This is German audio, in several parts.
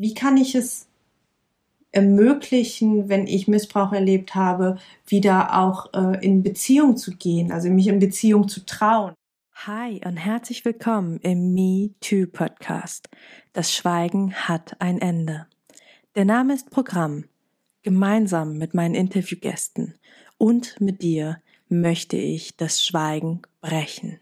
wie kann ich es ermöglichen, wenn ich Missbrauch erlebt habe, wieder auch äh, in Beziehung zu gehen, also mich in Beziehung zu trauen. Hi und herzlich willkommen im Me Too Podcast. Das Schweigen hat ein Ende. Der Name ist Programm. Gemeinsam mit meinen Interviewgästen und mit dir möchte ich das Schweigen brechen.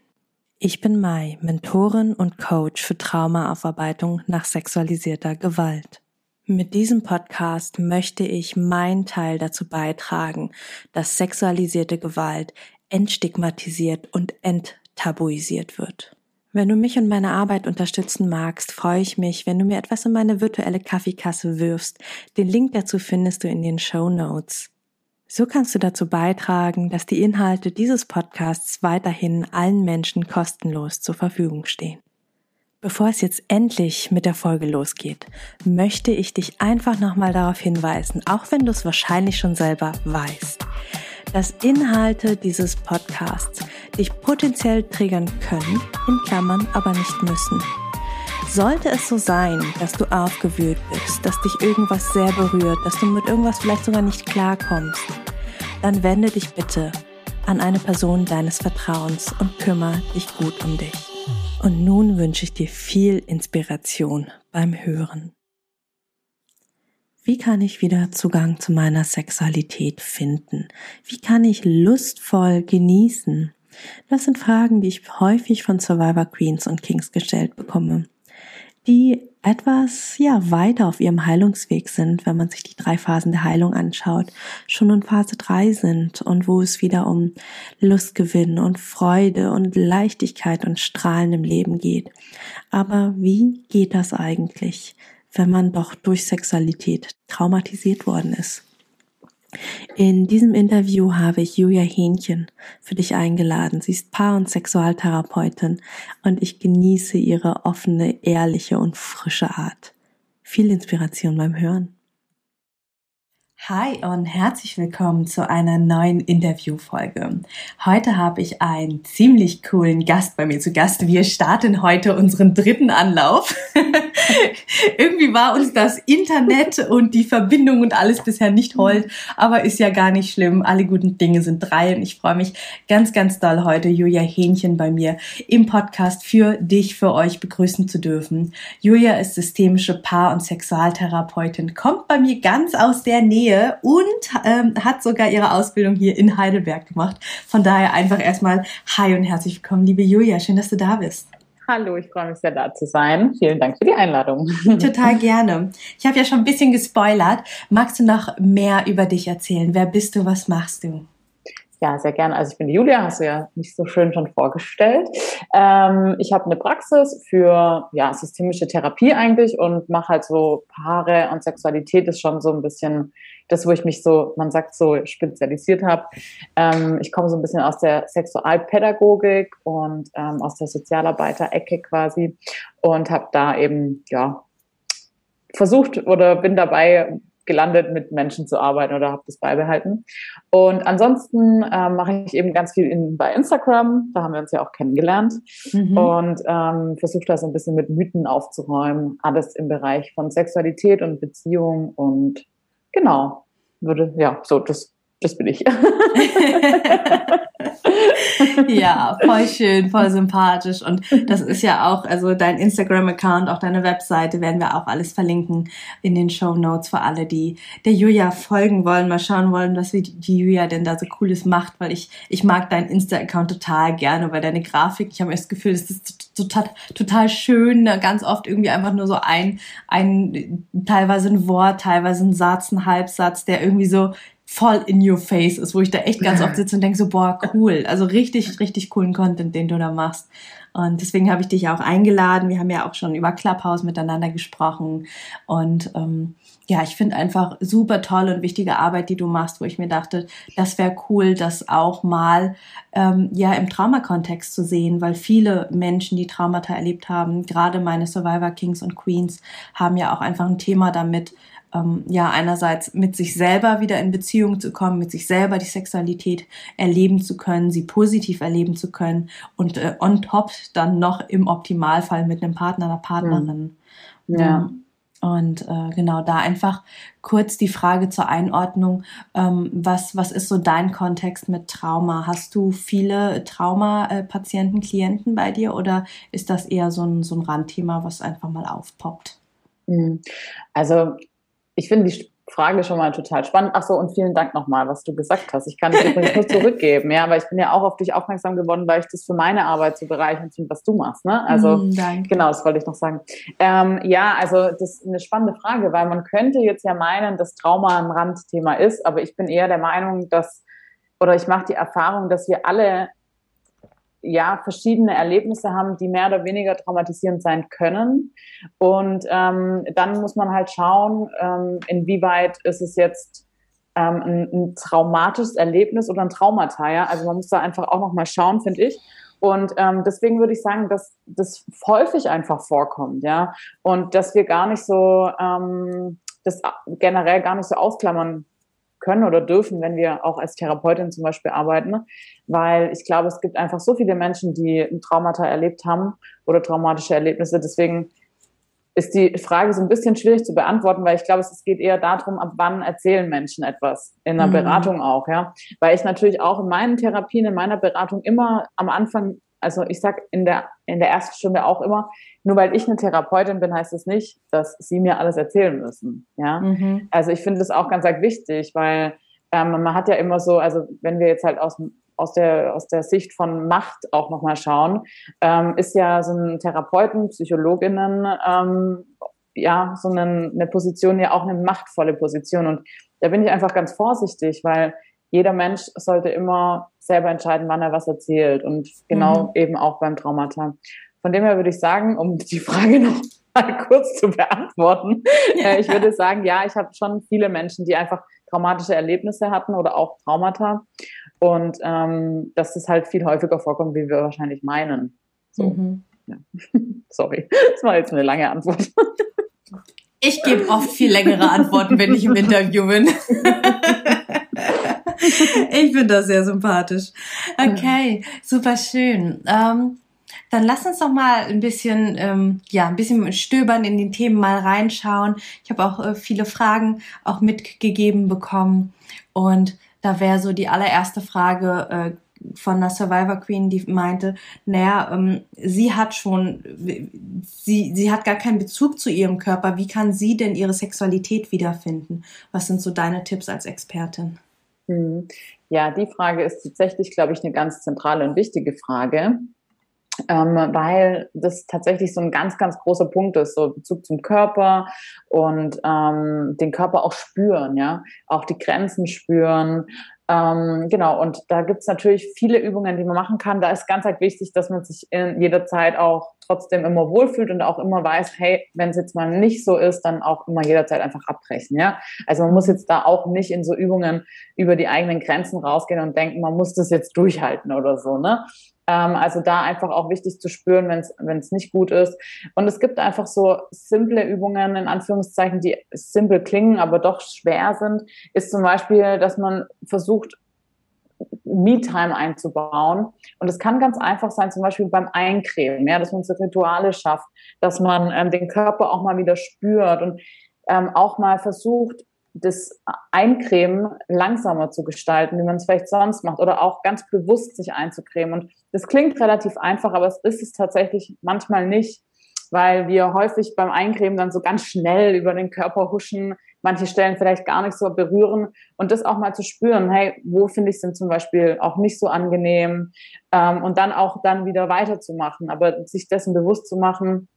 Ich bin Mai, Mentorin und Coach für Traumaaufarbeitung nach sexualisierter Gewalt. Mit diesem Podcast möchte ich meinen Teil dazu beitragen, dass sexualisierte Gewalt entstigmatisiert und enttabuisiert wird. Wenn du mich und meine Arbeit unterstützen magst, freue ich mich, wenn du mir etwas in meine virtuelle Kaffeekasse wirfst. Den Link dazu findest du in den Show Notes. So kannst du dazu beitragen, dass die Inhalte dieses Podcasts weiterhin allen Menschen kostenlos zur Verfügung stehen. Bevor es jetzt endlich mit der Folge losgeht, möchte ich dich einfach nochmal darauf hinweisen, auch wenn du es wahrscheinlich schon selber weißt, dass Inhalte dieses Podcasts dich potenziell triggern können, in Klammern aber nicht müssen. Sollte es so sein, dass du aufgewühlt bist, dass dich irgendwas sehr berührt, dass du mit irgendwas vielleicht sogar nicht klarkommst, dann wende dich bitte an eine Person deines Vertrauens und kümmere dich gut um dich. Und nun wünsche ich dir viel Inspiration beim Hören. Wie kann ich wieder Zugang zu meiner Sexualität finden? Wie kann ich lustvoll genießen? Das sind Fragen, die ich häufig von Survivor Queens und Kings gestellt bekomme, die etwas ja weiter auf ihrem Heilungsweg sind, wenn man sich die drei Phasen der Heilung anschaut, schon in Phase drei sind und wo es wieder um Lustgewinn und Freude und Leichtigkeit und Strahlen im Leben geht. Aber wie geht das eigentlich, wenn man doch durch Sexualität traumatisiert worden ist? In diesem Interview habe ich Julia Hähnchen für dich eingeladen. Sie ist Paar- und Sexualtherapeutin und ich genieße ihre offene, ehrliche und frische Art. Viel Inspiration beim Hören. Hi und herzlich willkommen zu einer neuen Interviewfolge. Heute habe ich einen ziemlich coolen Gast bei mir zu Gast. Wir starten heute unseren dritten Anlauf. Irgendwie war uns das Internet und die Verbindung und alles bisher nicht hold, aber ist ja gar nicht schlimm. Alle guten Dinge sind drei und ich freue mich ganz, ganz doll heute Julia Hähnchen bei mir im Podcast für dich, für euch begrüßen zu dürfen. Julia ist systemische Paar- und Sexualtherapeutin, kommt bei mir ganz aus der Nähe Nähe und ähm, hat sogar ihre Ausbildung hier in Heidelberg gemacht. Von daher einfach erstmal Hi und herzlich willkommen, liebe Julia. Schön, dass du da bist. Hallo, ich freue mich sehr da zu sein. Vielen Dank für die Einladung. Total gerne. Ich habe ja schon ein bisschen gespoilert. Magst du noch mehr über dich erzählen? Wer bist du? Was machst du? Ja, sehr gerne. Also ich bin die Julia, hast du ja nicht so schön schon vorgestellt. Ähm, ich habe eine Praxis für ja, systemische Therapie eigentlich und mache halt so Paare und Sexualität ist schon so ein bisschen das, wo ich mich so, man sagt so, spezialisiert habe. Ähm, ich komme so ein bisschen aus der Sexualpädagogik und ähm, aus der Sozialarbeiter-Ecke quasi und habe da eben, ja, versucht oder bin dabei gelandet, mit Menschen zu arbeiten oder habe das beibehalten. Und ansonsten äh, mache ich eben ganz viel in, bei Instagram, da haben wir uns ja auch kennengelernt mhm. und ähm, versuche da so ein bisschen mit Mythen aufzuräumen, alles im Bereich von Sexualität und Beziehung und genau, würde, ja, so, das, das bin ich. ja, voll schön, voll sympathisch. Und das ist ja auch, also dein Instagram-Account, auch deine Webseite werden wir auch alles verlinken in den Show Notes für alle, die der Julia folgen wollen, mal schauen wollen, was die Julia denn da so Cooles macht, weil ich, ich mag deinen Insta-Account total gerne, weil deine Grafik, ich habe das Gefühl, es ist total, total schön, ne? ganz oft irgendwie einfach nur so ein, ein, teilweise ein Wort, teilweise ein Satz, ein Halbsatz, der irgendwie so voll in your face ist, wo ich da echt ganz oft sitze und denke so, boah, cool. Also richtig, richtig coolen Content, den du da machst. Und deswegen habe ich dich auch eingeladen. Wir haben ja auch schon über Clubhouse miteinander gesprochen. Und ähm, ja, ich finde einfach super toll und wichtige Arbeit, die du machst, wo ich mir dachte, das wäre cool, das auch mal ähm, ja im Traumakontext zu sehen, weil viele Menschen, die Traumata erlebt haben, gerade meine Survivor Kings und Queens, haben ja auch einfach ein Thema damit, ähm, ja einerseits mit sich selber wieder in Beziehung zu kommen, mit sich selber die Sexualität erleben zu können, sie positiv erleben zu können und äh, on top dann noch im Optimalfall mit einem Partner, einer Partnerin. Ja. Und äh, genau da einfach kurz die Frage zur Einordnung. Ähm, was, was ist so dein Kontext mit Trauma? Hast du viele Trauma-Patienten, Klienten bei dir oder ist das eher so ein, so ein Randthema, was einfach mal aufpoppt? Hm. Also ich finde die Frage schon mal total spannend. Ach so, und vielen Dank nochmal, was du gesagt hast. Ich kann es übrigens nur zurückgeben, ja, weil ich bin ja auch auf dich aufmerksam geworden, weil ich das für meine Arbeit so bereichernd finde, was du machst. Ne? Also mm, genau, das wollte ich noch sagen. Ähm, ja, also das ist eine spannende Frage, weil man könnte jetzt ja meinen, dass Trauma ein Randthema ist, aber ich bin eher der Meinung, dass oder ich mache die Erfahrung, dass wir alle ja, verschiedene Erlebnisse haben, die mehr oder weniger traumatisierend sein können. Und ähm, dann muss man halt schauen, ähm, inwieweit ist es jetzt ähm, ein, ein traumatisches Erlebnis oder ein Traumata. Ja? Also man muss da einfach auch nochmal schauen, finde ich. Und ähm, deswegen würde ich sagen, dass das häufig einfach vorkommt, ja. Und dass wir gar nicht so ähm, das generell gar nicht so ausklammern können oder dürfen, wenn wir auch als Therapeutin zum Beispiel arbeiten, weil ich glaube, es gibt einfach so viele Menschen, die ein Traumata erlebt haben oder traumatische Erlebnisse. Deswegen ist die Frage so ein bisschen schwierig zu beantworten, weil ich glaube, es geht eher darum, ab wann erzählen Menschen etwas in der mhm. Beratung auch, ja, weil ich natürlich auch in meinen Therapien, in meiner Beratung immer am Anfang also ich sag in der, in der ersten Stunde auch immer, nur weil ich eine Therapeutin bin, heißt es das nicht, dass sie mir alles erzählen müssen. Ja. Mhm. Also ich finde das auch ganz arg wichtig, weil ähm, man hat ja immer so, also wenn wir jetzt halt aus, aus der, aus der Sicht von Macht auch nochmal schauen, ähm, ist ja so ein Therapeuten, Psychologinnen, ähm, ja, so eine, eine Position ja auch eine machtvolle Position. Und da bin ich einfach ganz vorsichtig, weil jeder Mensch sollte immer selber entscheiden, wann er was erzählt und genau mhm. eben auch beim Traumata. Von dem her würde ich sagen, um die Frage noch mal kurz zu beantworten, äh, ich würde sagen, ja, ich habe schon viele Menschen, die einfach traumatische Erlebnisse hatten oder auch Traumata und ähm, dass das halt viel häufiger vorkommt, wie wir wahrscheinlich meinen. So. Mhm. Ja. Sorry, das war jetzt eine lange Antwort. Ich gebe oft viel längere Antworten, wenn ich im Interview bin. ich finde das sehr sympathisch. Okay, super schön. Ähm, dann lass uns doch mal ein bisschen, ähm, ja, ein bisschen stöbern in den Themen mal reinschauen. Ich habe auch äh, viele Fragen auch mitgegeben bekommen und da wäre so die allererste Frage äh, von einer Survivor Queen, die meinte, naja, ähm, sie hat schon, sie, sie hat gar keinen Bezug zu ihrem Körper. Wie kann sie denn ihre Sexualität wiederfinden? Was sind so deine Tipps als Expertin? Hm. Ja, die Frage ist tatsächlich, glaube ich, eine ganz zentrale und wichtige Frage, ähm, weil das tatsächlich so ein ganz, ganz großer Punkt ist, so Bezug zum Körper und ähm, den Körper auch spüren, ja, auch die Grenzen spüren, ähm, genau, und da gibt's natürlich viele Übungen, die man machen kann. Da ist ganz halt wichtig, dass man sich in jeder Zeit auch trotzdem immer wohlfühlt und auch immer weiß, hey, wenn es jetzt mal nicht so ist, dann auch immer jederzeit einfach abbrechen. Ja? Also man muss jetzt da auch nicht in so Übungen über die eigenen Grenzen rausgehen und denken, man muss das jetzt durchhalten oder so. Ne? Ähm, also da einfach auch wichtig zu spüren, wenn es nicht gut ist. Und es gibt einfach so simple Übungen, in Anführungszeichen, die simpel klingen, aber doch schwer sind, ist zum Beispiel, dass man versucht, Me-Time einzubauen. Und es kann ganz einfach sein, zum Beispiel beim Eincremen, ja, dass man so Rituale schafft, dass man ähm, den Körper auch mal wieder spürt und ähm, auch mal versucht, das Eincremen langsamer zu gestalten, wie man es vielleicht sonst macht, oder auch ganz bewusst sich einzucremen. Und das klingt relativ einfach, aber es ist es tatsächlich manchmal nicht, weil wir häufig beim Eincremen dann so ganz schnell über den Körper huschen, manche Stellen vielleicht gar nicht so berühren und das auch mal zu spüren, hey, wo finde ich es denn zum Beispiel auch nicht so angenehm ähm, und dann auch dann wieder weiterzumachen, aber sich dessen bewusst zu machen,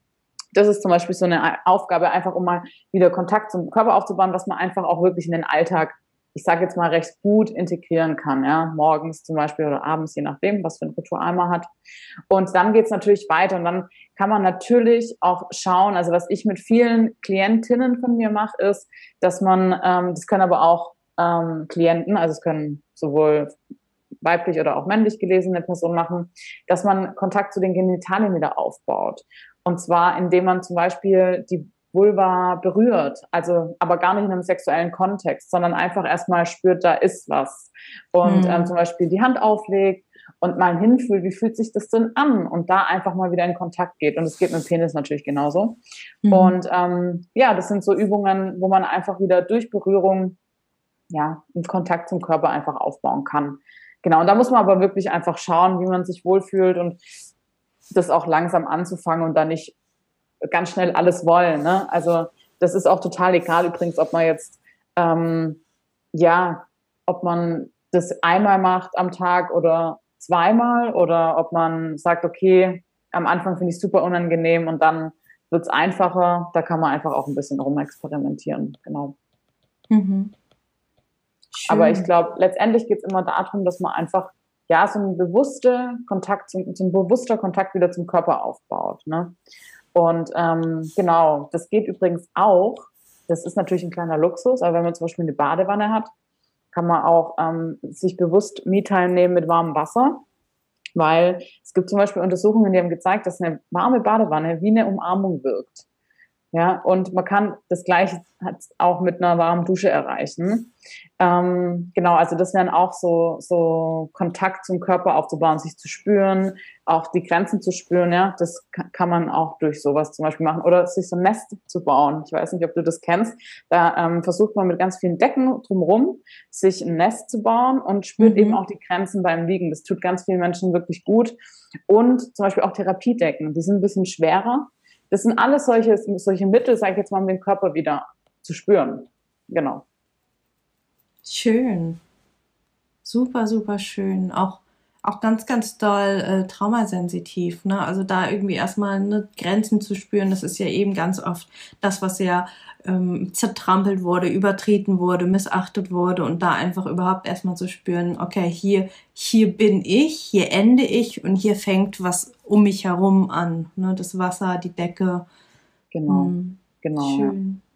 das ist zum Beispiel so eine Aufgabe, einfach um mal wieder Kontakt zum Körper aufzubauen, was man einfach auch wirklich in den Alltag, ich sage jetzt mal, recht gut integrieren kann. Ja? Morgens zum Beispiel oder abends, je nachdem, was für ein Ritual man hat. Und dann geht's natürlich weiter und dann kann man natürlich auch schauen, also was ich mit vielen Klientinnen von mir mache, ist, dass man, ähm, das können aber auch ähm, Klienten, also es können sowohl weiblich oder auch männlich gelesene Personen machen, dass man Kontakt zu den Genitalien wieder aufbaut. Und zwar, indem man zum Beispiel die Vulva berührt, also aber gar nicht in einem sexuellen Kontext, sondern einfach erstmal spürt, da ist was. Und mhm. ähm, zum Beispiel die Hand auflegt und mal hinfühlt, wie fühlt sich das denn an und da einfach mal wieder in Kontakt geht. Und es geht mit dem Penis natürlich genauso. Mhm. Und ähm, ja, das sind so Übungen, wo man einfach wieder durch Berührung ja, einen Kontakt zum Körper einfach aufbauen kann. Genau, und da muss man aber wirklich einfach schauen, wie man sich wohlfühlt und das auch langsam anzufangen und dann nicht ganz schnell alles wollen. Ne? Also das ist auch total egal übrigens, ob man jetzt ähm, ja, ob man das einmal macht am Tag oder zweimal oder ob man sagt, okay, am Anfang finde ich es super unangenehm und dann wird es einfacher. Da kann man einfach auch ein bisschen rumexperimentieren. Genau. Mhm. Aber ich glaube, letztendlich geht es immer darum, dass man einfach ja so einen bewusster Kontakt, so, so ein bewusster Kontakt wieder zum Körper aufbaut. Ne? Und ähm, genau, das geht übrigens auch. Das ist natürlich ein kleiner Luxus, aber wenn man zum Beispiel eine Badewanne hat, kann man auch ähm, sich bewusst Mieteilen nehmen mit warmem Wasser. Weil es gibt zum Beispiel Untersuchungen, die haben gezeigt, dass eine warme Badewanne wie eine Umarmung wirkt. Ja, und man kann das Gleiche auch mit einer warmen Dusche erreichen. Ähm, genau, also das wären auch so, so Kontakt zum Körper aufzubauen, sich zu spüren, auch die Grenzen zu spüren, ja, das kann man auch durch sowas zum Beispiel machen. Oder sich so ein Nest zu bauen. Ich weiß nicht, ob du das kennst. Da ähm, versucht man mit ganz vielen Decken drumherum, sich ein Nest zu bauen und spürt mhm. eben auch die Grenzen beim Liegen. Das tut ganz vielen Menschen wirklich gut. Und zum Beispiel auch Therapiedecken, die sind ein bisschen schwerer das sind alles solche, solche Mittel, sage ich jetzt mal, um den Körper wieder zu spüren. Genau. Schön. Super, super schön. Auch, auch ganz, ganz doll äh, traumasensitiv. Ne? Also da irgendwie erstmal ne, Grenzen zu spüren, das ist ja eben ganz oft das, was ja ähm, zertrampelt wurde, übertreten wurde, missachtet wurde und da einfach überhaupt erstmal zu spüren, okay, hier, hier bin ich, hier ende ich und hier fängt was um mich herum an. Ne? Das Wasser, die Decke. Genau, mhm. genau. Schön. Ja.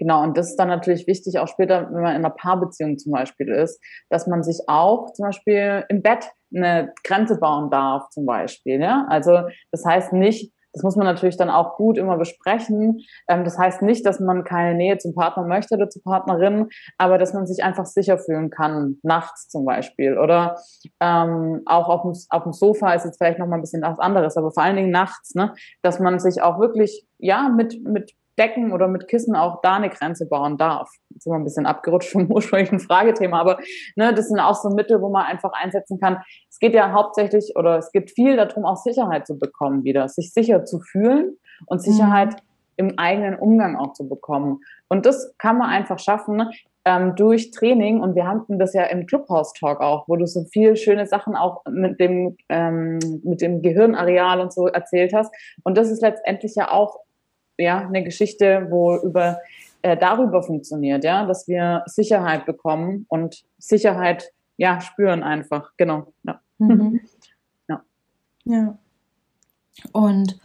Genau, und das ist dann natürlich wichtig, auch später, wenn man in einer Paarbeziehung zum Beispiel ist, dass man sich auch zum Beispiel im Bett eine Grenze bauen darf, zum Beispiel. Ja? Also das heißt nicht, das muss man natürlich dann auch gut immer besprechen. Ähm, das heißt nicht, dass man keine Nähe zum Partner möchte oder zur Partnerin, aber dass man sich einfach sicher fühlen kann, nachts zum Beispiel. Oder ähm, auch auf dem, auf dem Sofa ist jetzt vielleicht nochmal ein bisschen was anderes, aber vor allen Dingen nachts, ne? dass man sich auch wirklich ja mit, mit Decken oder mit Kissen auch da eine Grenze bauen darf. Jetzt sind wir ein bisschen abgerutscht vom ursprünglichen Fragethema, aber ne, das sind auch so Mittel, wo man einfach einsetzen kann. Es geht ja hauptsächlich oder es geht viel darum, auch Sicherheit zu bekommen wieder, sich sicher zu fühlen und Sicherheit mhm. im eigenen Umgang auch zu bekommen. Und das kann man einfach schaffen ähm, durch Training. Und wir hatten das ja im Clubhouse-Talk auch, wo du so viel schöne Sachen auch mit dem, ähm, mit dem Gehirnareal und so erzählt hast. Und das ist letztendlich ja auch ja, eine Geschichte, wo über äh, darüber funktioniert, ja, dass wir Sicherheit bekommen und Sicherheit ja spüren einfach, genau. Ja. Mhm. ja. ja. Und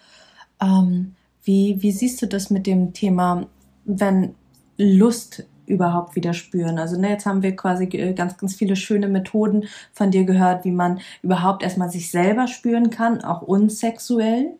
ähm, wie, wie siehst du das mit dem Thema, wenn Lust überhaupt wieder spüren. Also ne, jetzt haben wir quasi äh, ganz, ganz viele schöne Methoden von dir gehört, wie man überhaupt erstmal sich selber spüren kann, auch unsexuell.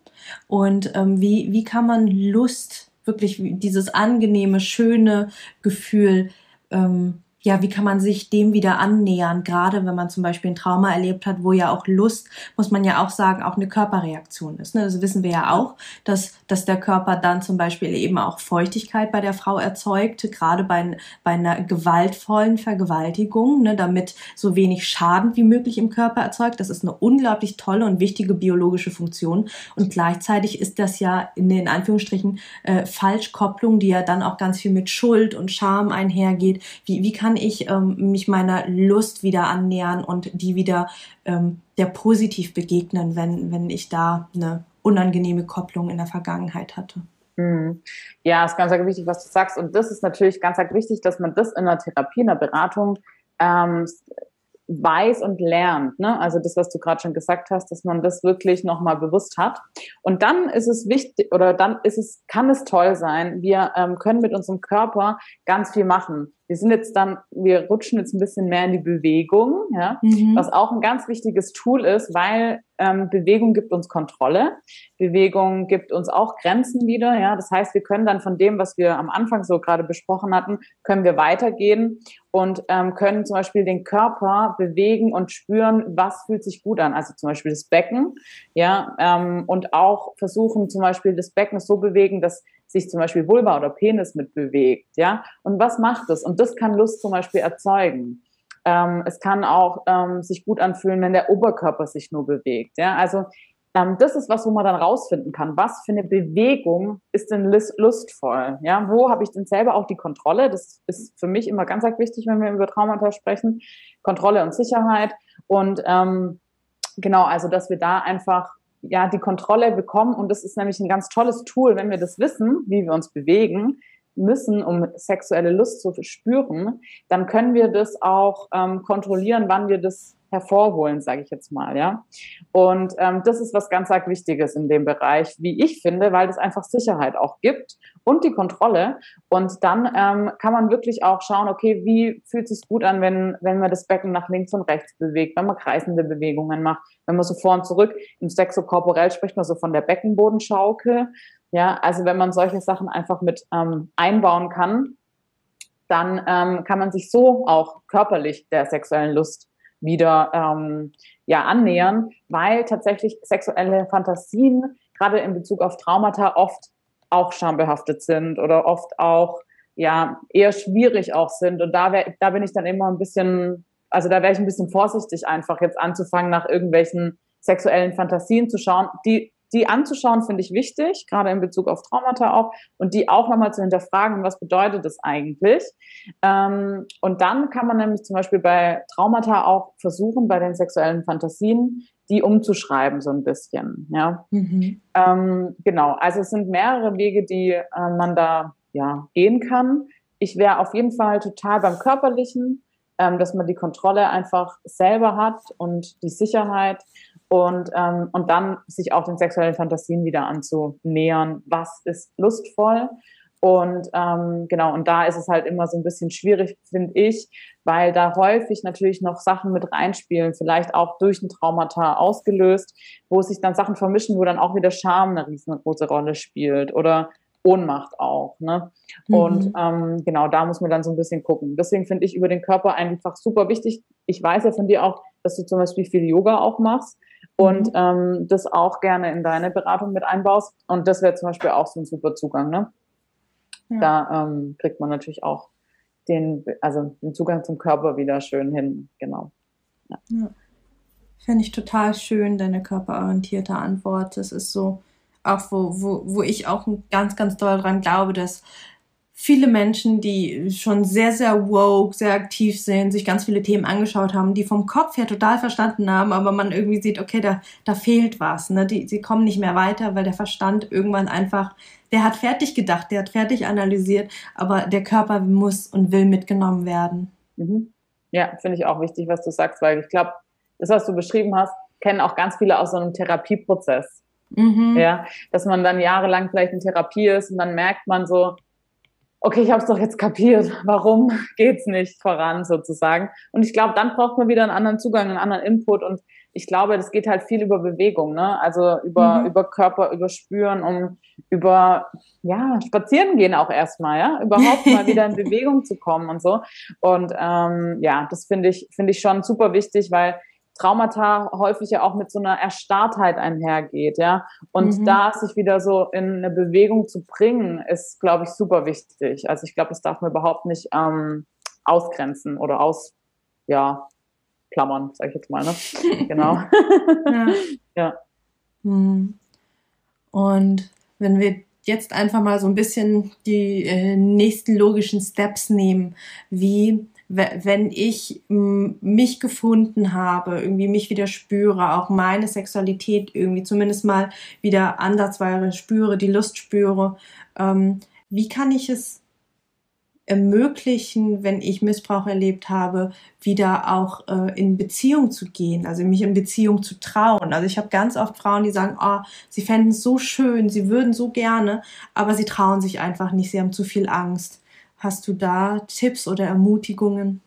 Und ähm, wie, wie kann man Lust, wirklich dieses angenehme, schöne Gefühl ähm, ja, wie kann man sich dem wieder annähern, gerade wenn man zum Beispiel ein Trauma erlebt hat, wo ja auch Lust, muss man ja auch sagen, auch eine Körperreaktion ist. Ne? Das wissen wir ja auch, dass, dass der Körper dann zum Beispiel eben auch Feuchtigkeit bei der Frau erzeugt, gerade bei, bei einer gewaltvollen Vergewaltigung, ne? damit so wenig Schaden wie möglich im Körper erzeugt. Das ist eine unglaublich tolle und wichtige biologische Funktion. Und gleichzeitig ist das ja in den Anführungsstrichen äh, Falschkopplung, die ja dann auch ganz viel mit Schuld und Scham einhergeht. Wie, wie kann ich ähm, mich meiner Lust wieder annähern und die wieder ähm, der positiv begegnen, wenn, wenn ich da eine unangenehme Kopplung in der Vergangenheit hatte. Mhm. Ja, ist ganz wichtig, was du sagst. Und das ist natürlich ganz wichtig, dass man das in der Therapie, in der Beratung ähm, weiß und lernt. Ne? Also das, was du gerade schon gesagt hast, dass man das wirklich nochmal bewusst hat. Und dann ist es wichtig oder dann ist es, kann es toll sein. Wir ähm, können mit unserem Körper ganz viel machen. Wir sind jetzt dann, wir rutschen jetzt ein bisschen mehr in die Bewegung, ja, mhm. was auch ein ganz wichtiges Tool ist, weil ähm, Bewegung gibt uns Kontrolle. Bewegung gibt uns auch Grenzen wieder. Ja, das heißt, wir können dann von dem, was wir am Anfang so gerade besprochen hatten, können wir weitergehen und ähm, können zum Beispiel den Körper bewegen und spüren, was fühlt sich gut an. Also zum Beispiel das Becken, ja, ähm, und auch versuchen zum Beispiel das Becken so bewegen, dass sich zum Beispiel Vulva oder Penis mit bewegt, ja. Und was macht das? Und das kann Lust zum Beispiel erzeugen. Ähm, es kann auch ähm, sich gut anfühlen, wenn der Oberkörper sich nur bewegt. Ja, also ähm, das ist was, wo man dann rausfinden kann, was für eine Bewegung ist denn lustvoll. Ja, wo habe ich denn selber auch die Kontrolle? Das ist für mich immer ganz, ganz wichtig, wenn wir über Traumata sprechen. Kontrolle und Sicherheit und ähm, genau, also dass wir da einfach ja die Kontrolle bekommen. Und das ist nämlich ein ganz tolles Tool, wenn wir das wissen, wie wir uns bewegen, müssen, um sexuelle Lust zu spüren, dann können wir das auch ähm, kontrollieren, wann wir das hervorholen, sage ich jetzt mal, ja. Und ähm, das ist was ganz arg Wichtiges in dem Bereich, wie ich finde, weil das einfach Sicherheit auch gibt und die Kontrolle. Und dann ähm, kann man wirklich auch schauen, okay, wie fühlt es sich gut an, wenn wenn man das Becken nach links und rechts bewegt, wenn man kreisende Bewegungen macht, wenn man so vor und zurück im Sexokorporell spricht man so von der Beckenbodenschaukel. Ja, also wenn man solche Sachen einfach mit ähm, einbauen kann, dann ähm, kann man sich so auch körperlich der sexuellen Lust wieder ähm, ja annähern, weil tatsächlich sexuelle Fantasien gerade in Bezug auf Traumata oft auch schambehaftet sind oder oft auch ja eher schwierig auch sind. Und da wär, da bin ich dann immer ein bisschen also da wäre ich ein bisschen vorsichtig einfach jetzt anzufangen nach irgendwelchen sexuellen Fantasien zu schauen, die die anzuschauen, finde ich wichtig, gerade in Bezug auf Traumata auch, und die auch nochmal zu hinterfragen, was bedeutet das eigentlich. Ähm, und dann kann man nämlich zum Beispiel bei Traumata auch versuchen, bei den sexuellen Fantasien, die umzuschreiben so ein bisschen. Ja, mhm. ähm, genau. Also es sind mehrere Wege, die äh, man da ja gehen kann. Ich wäre auf jeden Fall total beim körperlichen, ähm, dass man die Kontrolle einfach selber hat und die Sicherheit und, ähm, und dann sich auch den sexuellen Fantasien wieder anzunähern. Was ist lustvoll? Und ähm, genau, und da ist es halt immer so ein bisschen schwierig, finde ich, weil da häufig natürlich noch Sachen mit reinspielen, vielleicht auch durch ein Traumata ausgelöst, wo sich dann Sachen vermischen, wo dann auch wieder Scham eine riesengroße Rolle spielt oder Ohnmacht auch. Ne? Mhm. Und ähm, genau, da muss man dann so ein bisschen gucken. Deswegen finde ich über den Körper einfach super wichtig. Ich weiß ja von dir auch, dass du zum Beispiel viel Yoga auch machst und mhm. ähm, das auch gerne in deine Beratung mit einbaust. Und das wäre zum Beispiel auch so ein super Zugang. Ne? Ja. Da ähm, kriegt man natürlich auch den, also den Zugang zum Körper wieder schön hin. Genau. Ja. ja. Finde ich total schön, deine körperorientierte Antwort. Das ist so, auch wo, wo, wo ich auch ganz, ganz doll dran glaube, dass viele Menschen, die schon sehr, sehr woke, sehr aktiv sind, sich ganz viele Themen angeschaut haben, die vom Kopf her total verstanden haben, aber man irgendwie sieht, okay, da, da fehlt was. Ne? Die, sie kommen nicht mehr weiter, weil der Verstand irgendwann einfach, der hat fertig gedacht, der hat fertig analysiert, aber der Körper muss und will mitgenommen werden. Mhm. Ja, finde ich auch wichtig, was du sagst, weil ich glaube, das, was du beschrieben hast, kennen auch ganz viele aus so einem Therapieprozess. Mhm. Ja, dass man dann jahrelang vielleicht in Therapie ist und dann merkt man so, okay, ich habe es doch jetzt kapiert, warum geht's nicht voran sozusagen? Und ich glaube, dann braucht man wieder einen anderen Zugang, einen anderen Input und ich glaube, das geht halt viel über Bewegung, ne? Also über, mhm. über Körper, über Spüren, um über, ja, spazieren gehen auch erstmal, ja, überhaupt mal wieder in Bewegung zu kommen und so. Und ähm, ja, das finde ich, finde ich schon super wichtig, weil Traumata häufig ja auch mit so einer Erstarrtheit einhergeht, ja. Und mhm. da sich wieder so in eine Bewegung zu bringen, ist, glaube ich, super wichtig. Also ich glaube, das darf man überhaupt nicht ähm, ausgrenzen oder aus, ja, klammern, sage ich jetzt mal, ne? genau. ja. ja. Mhm. Und wenn wir jetzt einfach mal so ein bisschen die äh, nächsten logischen Steps nehmen, wie wenn ich mich gefunden habe, irgendwie mich wieder spüre, auch meine Sexualität irgendwie zumindest mal wieder ansatzweise spüre, die Lust spüre, ähm, wie kann ich es ermöglichen, wenn ich Missbrauch erlebt habe, wieder auch äh, in Beziehung zu gehen, also mich in Beziehung zu trauen. Also ich habe ganz oft Frauen, die sagen, oh, sie fänden es so schön, sie würden so gerne, aber sie trauen sich einfach nicht, sie haben zu viel Angst. Hast du da Tipps oder Ermutigungen?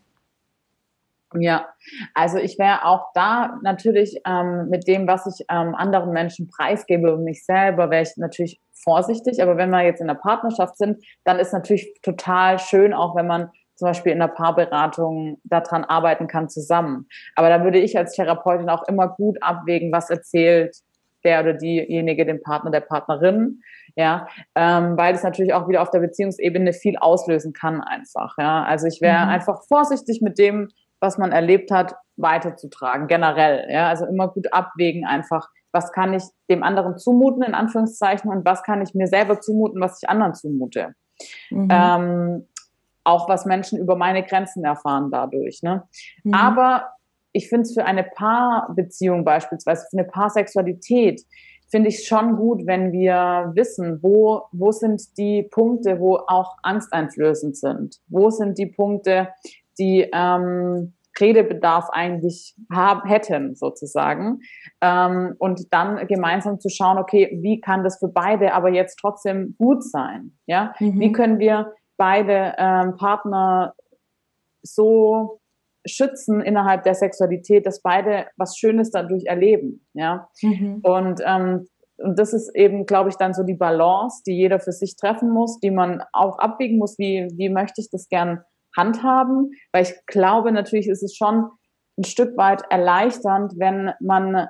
Ja, also ich wäre auch da natürlich ähm, mit dem, was ich ähm, anderen Menschen preisgebe und mich selber, wäre ich natürlich vorsichtig. Aber wenn wir jetzt in der Partnerschaft sind, dann ist natürlich total schön, auch wenn man zum Beispiel in der Paarberatung daran arbeiten kann zusammen. Aber da würde ich als Therapeutin auch immer gut abwägen, was erzählt der oder diejenige dem Partner, der Partnerin, ja, ähm, weil es natürlich auch wieder auf der Beziehungsebene viel auslösen kann einfach, ja. Also ich wäre mhm. einfach vorsichtig mit dem, was man erlebt hat, weiterzutragen, generell. Ja, also immer gut abwägen einfach, was kann ich dem anderen zumuten, in Anführungszeichen, und was kann ich mir selber zumuten, was ich anderen zumute. Mhm. Ähm, auch was Menschen über meine Grenzen erfahren dadurch. Ne? Mhm. Aber ich finde es für eine Paarbeziehung beispielsweise, für eine Paarsexualität, finde ich schon gut, wenn wir wissen, wo, wo sind die Punkte, wo auch angsteinflößend sind? Wo sind die Punkte, die ähm, Redebedarf eigentlich haben, hätten, sozusagen. Ähm, und dann gemeinsam zu schauen, okay, wie kann das für beide aber jetzt trotzdem gut sein? Ja, mhm. wie können wir beide ähm, Partner so schützen innerhalb der Sexualität, dass beide was Schönes dadurch erleben, ja. Mhm. Und ähm, und das ist eben, glaube ich, dann so die Balance, die jeder für sich treffen muss, die man auch abwägen muss, wie, wie möchte ich das gern handhaben, weil ich glaube, natürlich ist es schon ein Stück weit erleichternd, wenn man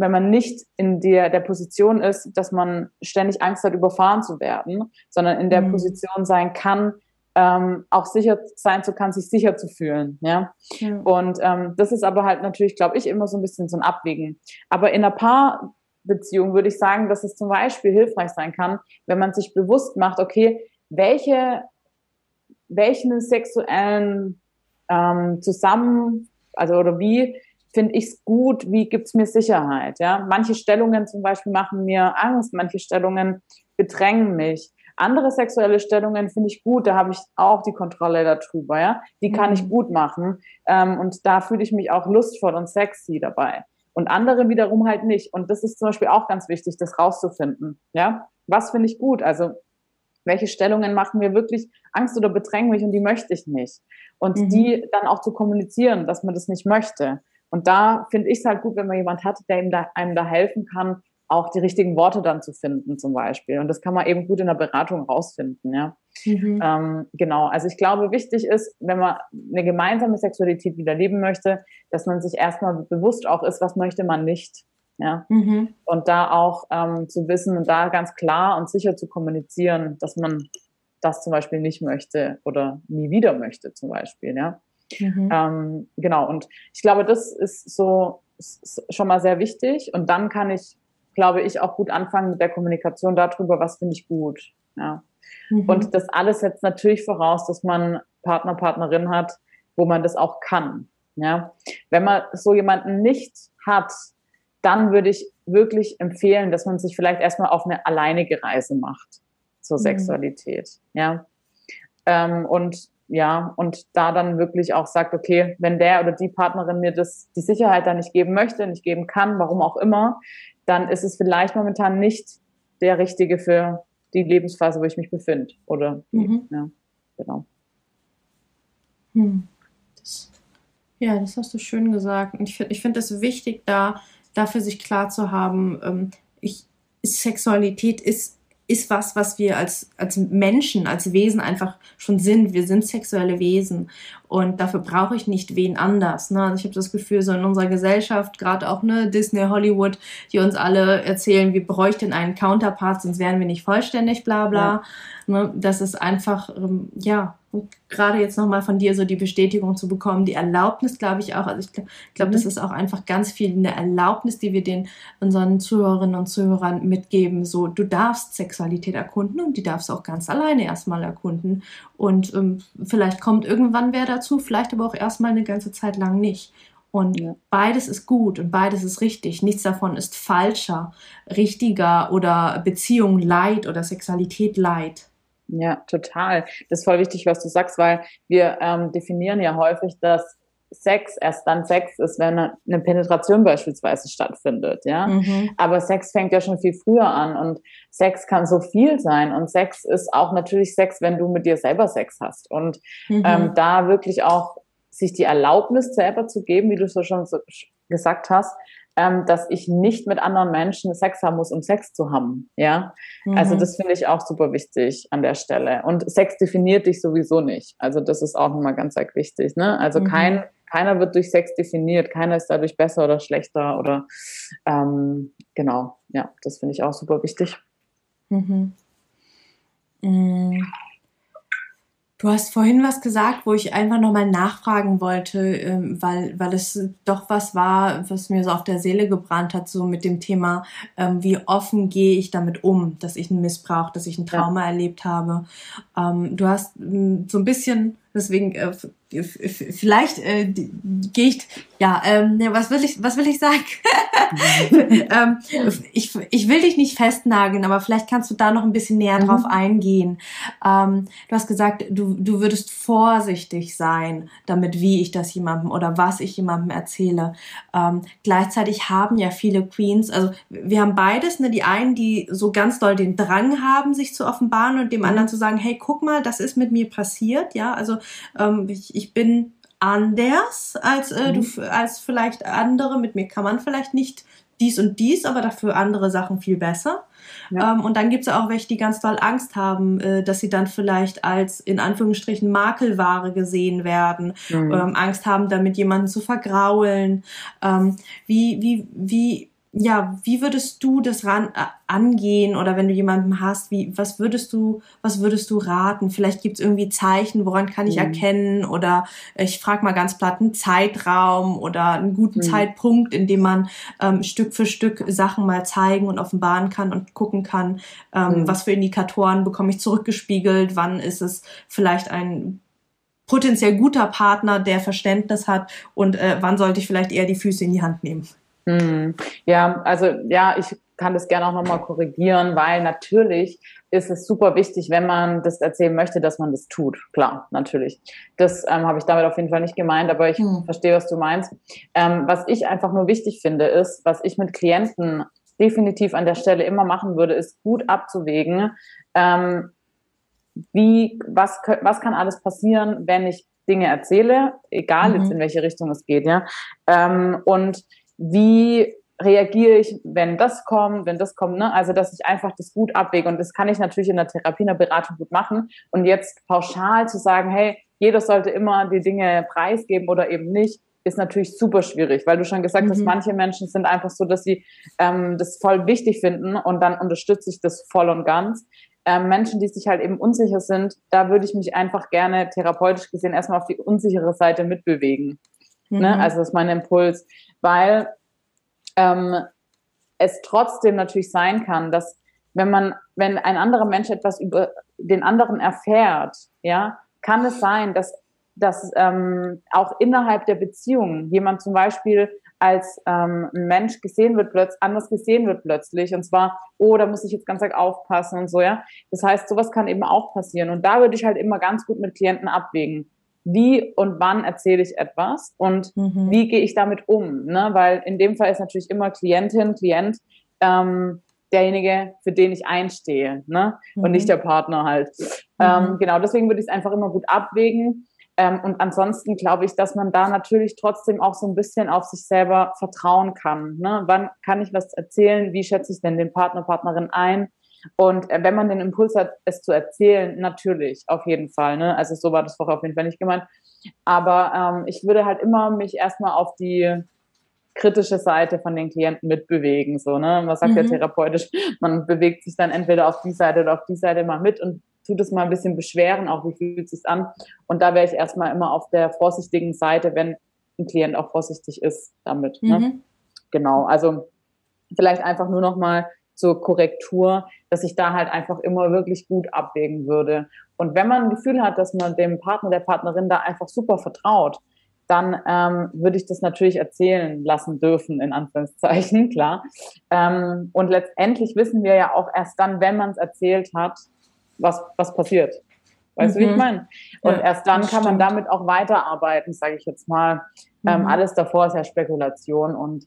wenn man nicht in der, der Position ist, dass man ständig Angst hat, überfahren zu werden, sondern in der mhm. Position sein kann, ähm, auch sicher sein zu kann, sich sicher zu fühlen. Ja. ja. Und ähm, das ist aber halt natürlich, glaube ich, immer so ein bisschen so ein Abwägen. Aber in einer Paarbeziehung würde ich sagen, dass es zum Beispiel hilfreich sein kann, wenn man sich bewusst macht, okay, welche welchen sexuellen ähm, zusammen, also oder wie finde ich es gut, wie gibt es mir Sicherheit. Ja? Manche Stellungen zum Beispiel machen mir Angst, manche Stellungen bedrängen mich. Andere sexuelle Stellungen finde ich gut, da habe ich auch die Kontrolle darüber, ja. Die kann mhm. ich gut machen. Ähm, und da fühle ich mich auch lustvoll und sexy dabei. Und andere wiederum halt nicht. Und das ist zum Beispiel auch ganz wichtig, das rauszufinden. Ja, was finde ich gut? Also welche Stellungen machen mir wirklich Angst oder bedrängen mich und die möchte ich nicht. Und mhm. die dann auch zu kommunizieren, dass man das nicht möchte. Und da finde ich es halt gut, wenn man jemand hat, der ihm da, einem da helfen kann, auch die richtigen Worte dann zu finden zum Beispiel. Und das kann man eben gut in der Beratung rausfinden, ja. Mhm. Ähm, genau, also ich glaube, wichtig ist, wenn man eine gemeinsame Sexualität wieder leben möchte, dass man sich erstmal bewusst auch ist, was möchte man nicht. Ja. Mhm. Und da auch ähm, zu wissen und da ganz klar und sicher zu kommunizieren, dass man das zum Beispiel nicht möchte oder nie wieder möchte, zum Beispiel, ja. Mhm. Ähm, genau, und ich glaube, das ist so ist schon mal sehr wichtig. Und dann kann ich, glaube ich, auch gut anfangen mit der Kommunikation darüber, was finde ich gut. Ja. Mhm. Und das alles setzt natürlich voraus, dass man Partner, Partnerin hat, wo man das auch kann. Ja. Wenn man so jemanden nicht hat, dann würde ich wirklich empfehlen, dass man sich vielleicht erstmal auf eine alleinige Reise macht zur mhm. Sexualität. Ja. Ähm, und ja, und da dann wirklich auch sagt, okay, wenn der oder die Partnerin mir das, die Sicherheit da nicht geben möchte, nicht geben kann, warum auch immer, dann ist es vielleicht momentan nicht der richtige für die Lebensphase, wo ich mich befinde. Oder mhm. ja, genau. Hm. Das, ja, das hast du schön gesagt. Und ich finde ich finde es wichtig, da dafür sich klar zu haben, ähm, ich, Sexualität ist ist was, was wir als, als Menschen, als Wesen einfach schon sind. Wir sind sexuelle Wesen und dafür brauche ich nicht wen anders. Ne? Also ich habe das Gefühl, so in unserer Gesellschaft, gerade auch ne, Disney, Hollywood, die uns alle erzählen, wir bräuchten einen Counterpart, sonst wären wir nicht vollständig, bla bla. Ja. Ne? Das ist einfach, ähm, ja, gerade jetzt nochmal von dir so die Bestätigung zu bekommen, die Erlaubnis, glaube ich auch. Also ich glaube, glaub, mhm. das ist auch einfach ganz viel eine Erlaubnis, die wir den unseren Zuhörerinnen und Zuhörern mitgeben. So, du darfst Sexualität erkunden und die darfst du auch ganz alleine erstmal erkunden. Und ähm, vielleicht kommt irgendwann wer dazu, vielleicht aber auch erstmal eine ganze Zeit lang nicht. Und ja. beides ist gut und beides ist richtig. Nichts davon ist falscher, richtiger oder Beziehung leid oder Sexualität leid. Ja, total. Das ist voll wichtig, was du sagst, weil wir ähm, definieren ja häufig, dass Sex erst dann Sex ist, wenn eine Penetration beispielsweise stattfindet, ja. Mhm. Aber Sex fängt ja schon viel früher an und Sex kann so viel sein und Sex ist auch natürlich Sex, wenn du mit dir selber Sex hast und mhm. ähm, da wirklich auch sich die Erlaubnis selber zu geben, wie du so schon so gesagt hast, ähm, dass ich nicht mit anderen Menschen Sex haben muss, um Sex zu haben. Ja, also mhm. also das finde ich auch super wichtig an der Stelle. Und Sex definiert dich sowieso nicht. Also das ist auch nochmal ganz, ganz wichtig. Ne? Also mhm. kein keiner wird durch Sex definiert, keiner ist dadurch besser oder schlechter oder ähm, genau, ja, das finde ich auch super wichtig. Mhm. Mhm. Du hast vorhin was gesagt, wo ich einfach nochmal nachfragen wollte, ähm, weil, weil es doch was war, was mir so auf der Seele gebrannt hat, so mit dem Thema, ähm, wie offen gehe ich damit um, dass ich einen Missbrauch, dass ich ein Trauma ja. erlebt habe. Ähm, du hast so ein bisschen, deswegen äh, vielleicht äh, gehe ich, ja, ähm, was will ich, was will ich sagen? ähm, ich, ich will dich nicht festnageln, aber vielleicht kannst du da noch ein bisschen näher mhm. drauf eingehen. Ähm, du hast gesagt, du, du würdest vorsichtig sein, damit wie ich das jemandem oder was ich jemandem erzähle. Ähm, gleichzeitig haben ja viele Queens, also wir haben beides, ne, die einen, die so ganz doll den Drang haben, sich zu offenbaren und dem mhm. anderen zu sagen, hey, guck mal, das ist mit mir passiert, ja, also ähm, ich, ich bin anders als äh, mhm. du als vielleicht andere. Mit mir kann man vielleicht nicht dies und dies, aber dafür andere Sachen viel besser. Ja. Ähm, und dann gibt es auch welche, die ganz doll Angst haben, äh, dass sie dann vielleicht als in Anführungsstrichen Makelware gesehen werden, mhm. ähm, Angst haben, damit jemanden zu vergraulen. Ähm, wie, wie, wie ja, wie würdest du das ran, äh, angehen oder wenn du jemanden hast, wie, was würdest du, was würdest du raten? Vielleicht gibt es irgendwie Zeichen, woran kann ich mhm. erkennen oder ich frage mal ganz platt einen Zeitraum oder einen guten mhm. Zeitpunkt, in dem man ähm, Stück für Stück Sachen mal zeigen und offenbaren kann und gucken kann, ähm, mhm. was für Indikatoren bekomme ich zurückgespiegelt, wann ist es vielleicht ein potenziell guter Partner, der Verständnis hat und äh, wann sollte ich vielleicht eher die Füße in die Hand nehmen? Hm. Ja, also ja, ich kann das gerne auch nochmal korrigieren, weil natürlich ist es super wichtig, wenn man das erzählen möchte, dass man das tut. Klar, natürlich. Das ähm, habe ich damit auf jeden Fall nicht gemeint, aber ich hm. verstehe, was du meinst. Ähm, was ich einfach nur wichtig finde, ist, was ich mit Klienten definitiv an der Stelle immer machen würde, ist gut abzuwägen, ähm, wie, was, was kann alles passieren, wenn ich Dinge erzähle, egal mhm. jetzt in welche Richtung es geht, ja. Ähm, und wie reagiere ich, wenn das kommt, wenn das kommt, ne? Also, dass ich einfach das gut abwäge. Und das kann ich natürlich in der Therapie, in der Beratung gut machen. Und jetzt pauschal zu sagen, hey, jeder sollte immer die Dinge preisgeben oder eben nicht, ist natürlich super schwierig, weil du schon gesagt mhm. hast, manche Menschen sind einfach so, dass sie ähm, das voll wichtig finden und dann unterstütze ich das voll und ganz. Ähm, Menschen, die sich halt eben unsicher sind, da würde ich mich einfach gerne therapeutisch gesehen erstmal auf die unsichere Seite mitbewegen. Ne? Mhm. Ne? Also das ist mein Impuls weil ähm, es trotzdem natürlich sein kann, dass wenn man, wenn ein anderer Mensch etwas über den anderen erfährt, ja, kann es sein, dass, dass ähm, auch innerhalb der Beziehung jemand zum Beispiel als ähm, ein Mensch gesehen wird, plötzlich anders gesehen wird plötzlich. Und zwar, oh, da muss ich jetzt ganz arg aufpassen und so, ja. Das heißt, sowas kann eben auch passieren. Und da würde ich halt immer ganz gut mit Klienten abwägen wie und wann erzähle ich etwas und mhm. wie gehe ich damit um. Ne? Weil in dem Fall ist natürlich immer Klientin, Klient ähm, derjenige, für den ich einstehe ne? Mhm. und nicht mhm. der Partner halt. Mhm. Ähm, genau, deswegen würde ich es einfach immer gut abwägen. Ähm, und ansonsten glaube ich, dass man da natürlich trotzdem auch so ein bisschen auf sich selber vertrauen kann. Ne? Wann kann ich was erzählen? Wie schätze ich denn den Partner, Partnerin ein? Und äh, wenn man den Impuls hat, es zu erzählen, natürlich, auf jeden Fall. Ne? Also so war das vorher auf jeden Fall nicht gemeint. Aber ähm, ich würde halt immer mich erstmal auf die kritische Seite von den Klienten mitbewegen. So, ne? Man sagt mhm. ja therapeutisch, man bewegt sich dann entweder auf die Seite oder auf die Seite mal mit und tut es mal ein bisschen beschweren, auch wie fühlt es sich an. Und da wäre ich erstmal immer auf der vorsichtigen Seite, wenn ein Klient auch vorsichtig ist damit. Ne? Mhm. Ne? Genau, also vielleicht einfach nur noch mal zur Korrektur, dass ich da halt einfach immer wirklich gut abwägen würde. Und wenn man ein Gefühl hat, dass man dem Partner, der Partnerin da einfach super vertraut, dann ähm, würde ich das natürlich erzählen lassen dürfen, in Anführungszeichen, klar. Ähm, und letztendlich wissen wir ja auch erst dann, wenn man es erzählt hat, was, was passiert. Weißt mhm. du, wie ich mhm. meine? Und ja, erst dann kann man damit auch weiterarbeiten, sage ich jetzt mal. Ähm, mhm. alles davor ist ja Spekulation und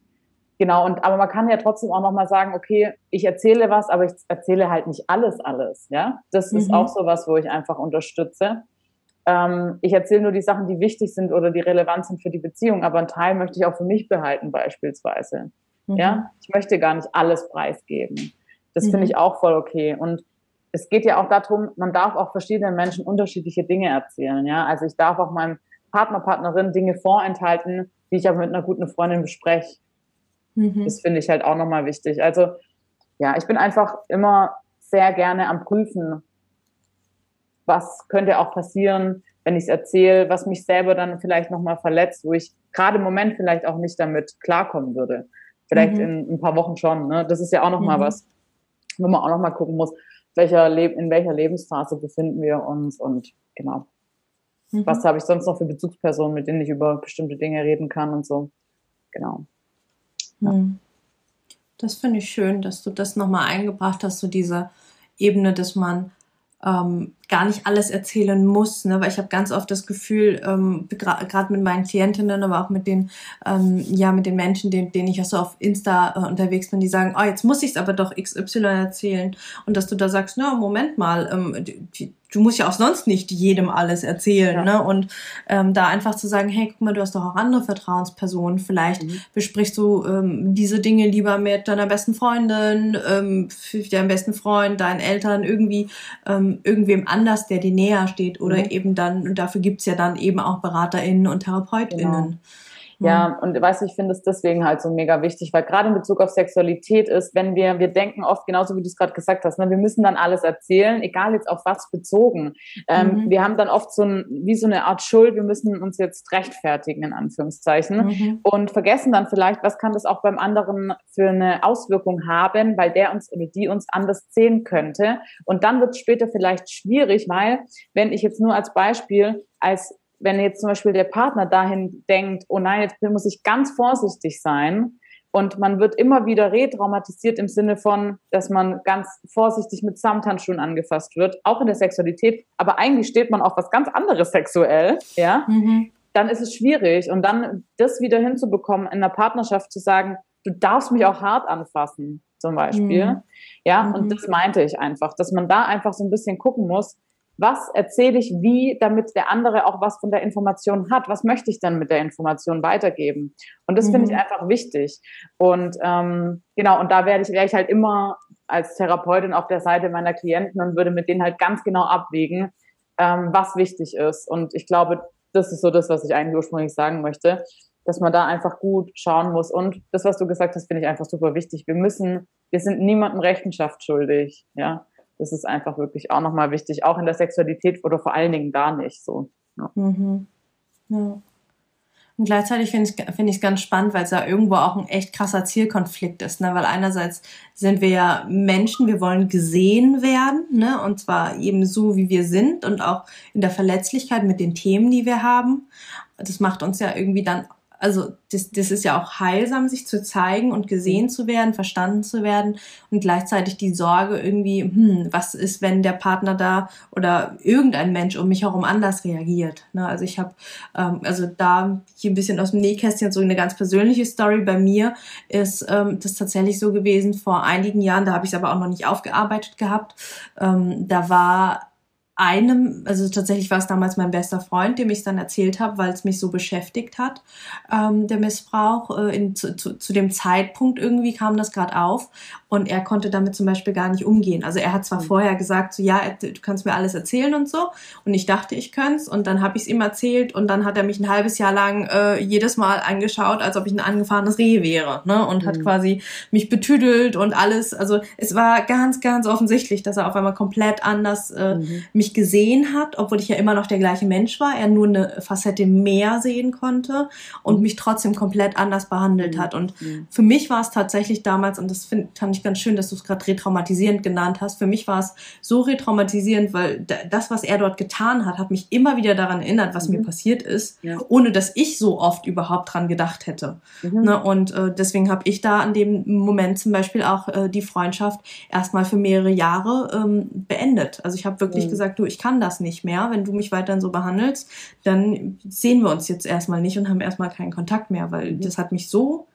Genau, und aber man kann ja trotzdem auch nochmal sagen, okay, ich erzähle was, aber ich erzähle halt nicht alles, alles. Ja, das ist mhm. auch so was, wo ich einfach unterstütze. ähm, ich erzähle nur die Sachen, die wichtig sind oder die relevant sind für die Beziehung, aber einen Teil möchte ich auch für mich behalten beispielsweise. Mhm. Ja, ich möchte gar nicht alles preisgeben. Das mhm. finde ich auch voll okay. Und es geht ja auch darum, man darf auch verschiedenen Menschen unterschiedliche Dinge erzählen. Ja, also ich darf auch meinem Partner, Partnerin Dinge vorenthalten, die ich aber mit einer guten Freundin bespreche. Mhm. Das finde ich halt auch nochmal wichtig. Also ja, ich bin einfach immer sehr gerne am Prüfen, was könnte auch passieren, wenn ich es erzähle, was mich selber dann vielleicht nochmal verletzt, wo ich gerade im Moment vielleicht auch nicht damit klarkommen würde. Vielleicht mhm. in, ein paar Wochen schon. Ne? Das ist ja auch nochmal mhm. was, wo man auch nochmal gucken muss, welcher Le in welcher Lebensphase befinden wir uns und genau. Mhm. Was habe ich sonst noch für Bezugspersonen, mit denen ich über bestimmte Dinge reden kann und so. Genau. Mhm. Das finde ich schön, dass du das nochmal eingebracht hast, so diese Ebene, dass man ähm, gar nicht alles erzählen muss, ne? weil ich habe ganz oft das Gefühl, ähm, gerade mit meinen Klientinnen, aber auch mit den, ähm, ja, mit den Menschen, denen, denen ich auch so auf Insta äh, unterwegs bin, die sagen, oh, jetzt muss ich es aber doch XY erzählen und dass du da sagst, na, Moment mal, ähm, die, du musst ja auch sonst nicht jedem alles erzählen, ja. ne? Und ähm, da einfach zu sagen, hey, guck mal, du hast doch auch andere Vertrauenspersonen. Vielleicht mhm. besprichst du ähm, diese Dinge lieber mit deiner besten Freundin, ähm, deinem besten Freund, deinen Eltern, irgendwie ähm, irgendwem anders, der dir näher steht. Oder mhm. eben dann, und dafür gibt's ja dann eben auch BeraterInnen und TherapeutInnen. Genau. Ja, mhm. und weißt du, ich finde es deswegen halt so mega wichtig, weil gerade in Bezug auf Sexualität ist, wenn wir, wir denken oft, genauso wie du es gerade gesagt hast, ne, wir müssen dann alles erzählen, egal jetzt auf was bezogen. Ähm, mhm. Wir haben dann oft so ein, wie so eine Art Schuld, wir müssen uns jetzt rechtfertigen, in Anführungszeichen, mhm. und vergessen dann vielleicht, was kann das auch beim anderen für eine Auswirkung haben, weil der uns oder die uns anders sehen könnte. Und dann wird es später vielleicht schwierig, weil, wenn ich jetzt nur als Beispiel als wenn jetzt zum Beispiel der Partner dahin denkt, oh nein, jetzt muss ich ganz vorsichtig sein, und man wird immer wieder retraumatisiert im Sinne von, dass man ganz vorsichtig mit Samthandschuhen angefasst wird, auch in der Sexualität. Aber eigentlich steht man auf was ganz anderes sexuell, ja. Mhm. Dann ist es schwierig. Und dann das wieder hinzubekommen, in einer Partnerschaft zu sagen, du darfst mich auch hart anfassen, zum Beispiel. Mhm. Ja, mhm. und das meinte ich einfach, dass man da einfach so ein bisschen gucken muss, was erzähle ich wie, damit der andere auch was von der Information hat? Was möchte ich dann mit der Information weitergeben? Und das mhm. finde ich mhm. einfach wichtig. Und ähm, genau, und da werde ich, werde ich halt immer als Therapeutin auf der Seite meiner Klienten und würde mit denen halt ganz genau abwägen, ähm, was wichtig ist. Und ich glaube, das ist so das, was ich eigentlich ursprünglich sagen möchte, dass man da einfach gut schauen muss. Und das, was du gesagt hast, finde ich einfach super wichtig. Wir müssen, wir sind niemandem Rechenschaft schuldig, ja. Das ist einfach wirklich auch nochmal wichtig, auch in der Sexualität oder vor allen Dingen gar nicht so. Ja. Mhm. ja. Und gleichzeitig finde ich es find ganz spannend, weil es ja irgendwo auch ein echt krasser Zielkonflikt ist. Ne? Weil einerseits sind wir ja Menschen, wir wollen gesehen werden, ne? und zwar eben so, wie wir sind und auch in der Verletzlichkeit mit den Themen, die wir haben. Das macht uns ja irgendwie dann also das, das ist ja auch heilsam, sich zu zeigen und gesehen zu werden, verstanden zu werden und gleichzeitig die Sorge irgendwie, hm, was ist, wenn der Partner da oder irgendein Mensch um mich herum anders reagiert. Ne? Also ich habe, ähm, also da hier ein bisschen aus dem Nähkästchen so eine ganz persönliche Story bei mir ist ähm, das tatsächlich so gewesen vor einigen Jahren, da habe ich es aber auch noch nicht aufgearbeitet gehabt. Ähm, da war einem, also tatsächlich war es damals mein bester Freund, dem ich es dann erzählt habe, weil es mich so beschäftigt hat, ähm, der Missbrauch. Äh, in, zu, zu, zu dem Zeitpunkt irgendwie kam das gerade auf und er konnte damit zum Beispiel gar nicht umgehen. Also er hat zwar mhm. vorher gesagt, so ja, du kannst mir alles erzählen und so und ich dachte, ich könnte es und dann habe ich es ihm erzählt und dann hat er mich ein halbes Jahr lang äh, jedes Mal angeschaut, als ob ich ein angefahrenes Reh wäre ne? und mhm. hat quasi mich betüdelt und alles. Also es war ganz, ganz offensichtlich, dass er auf einmal komplett anders äh, mhm. mich gesehen hat, obwohl ich ja immer noch der gleiche Mensch war, er nur eine Facette mehr sehen konnte und mhm. mich trotzdem komplett anders behandelt mhm. hat. Und mhm. für mich war es tatsächlich damals, und das find, fand ich ich ganz schön, dass du es gerade retraumatisierend genannt hast. Für mich war es so retraumatisierend, weil das, was er dort getan hat, hat mich immer wieder daran erinnert, was mhm. mir passiert ist, ja. ohne dass ich so oft überhaupt dran gedacht hätte. Mhm. Ne? Und äh, deswegen habe ich da an dem Moment zum Beispiel auch äh, die Freundschaft erstmal für mehrere Jahre ähm, beendet. Also ich habe wirklich mhm. gesagt, du, ich kann das nicht mehr. Wenn du mich weiterhin so behandelst, dann sehen wir uns jetzt erstmal nicht und haben erstmal keinen Kontakt mehr, weil mhm. das hat mich so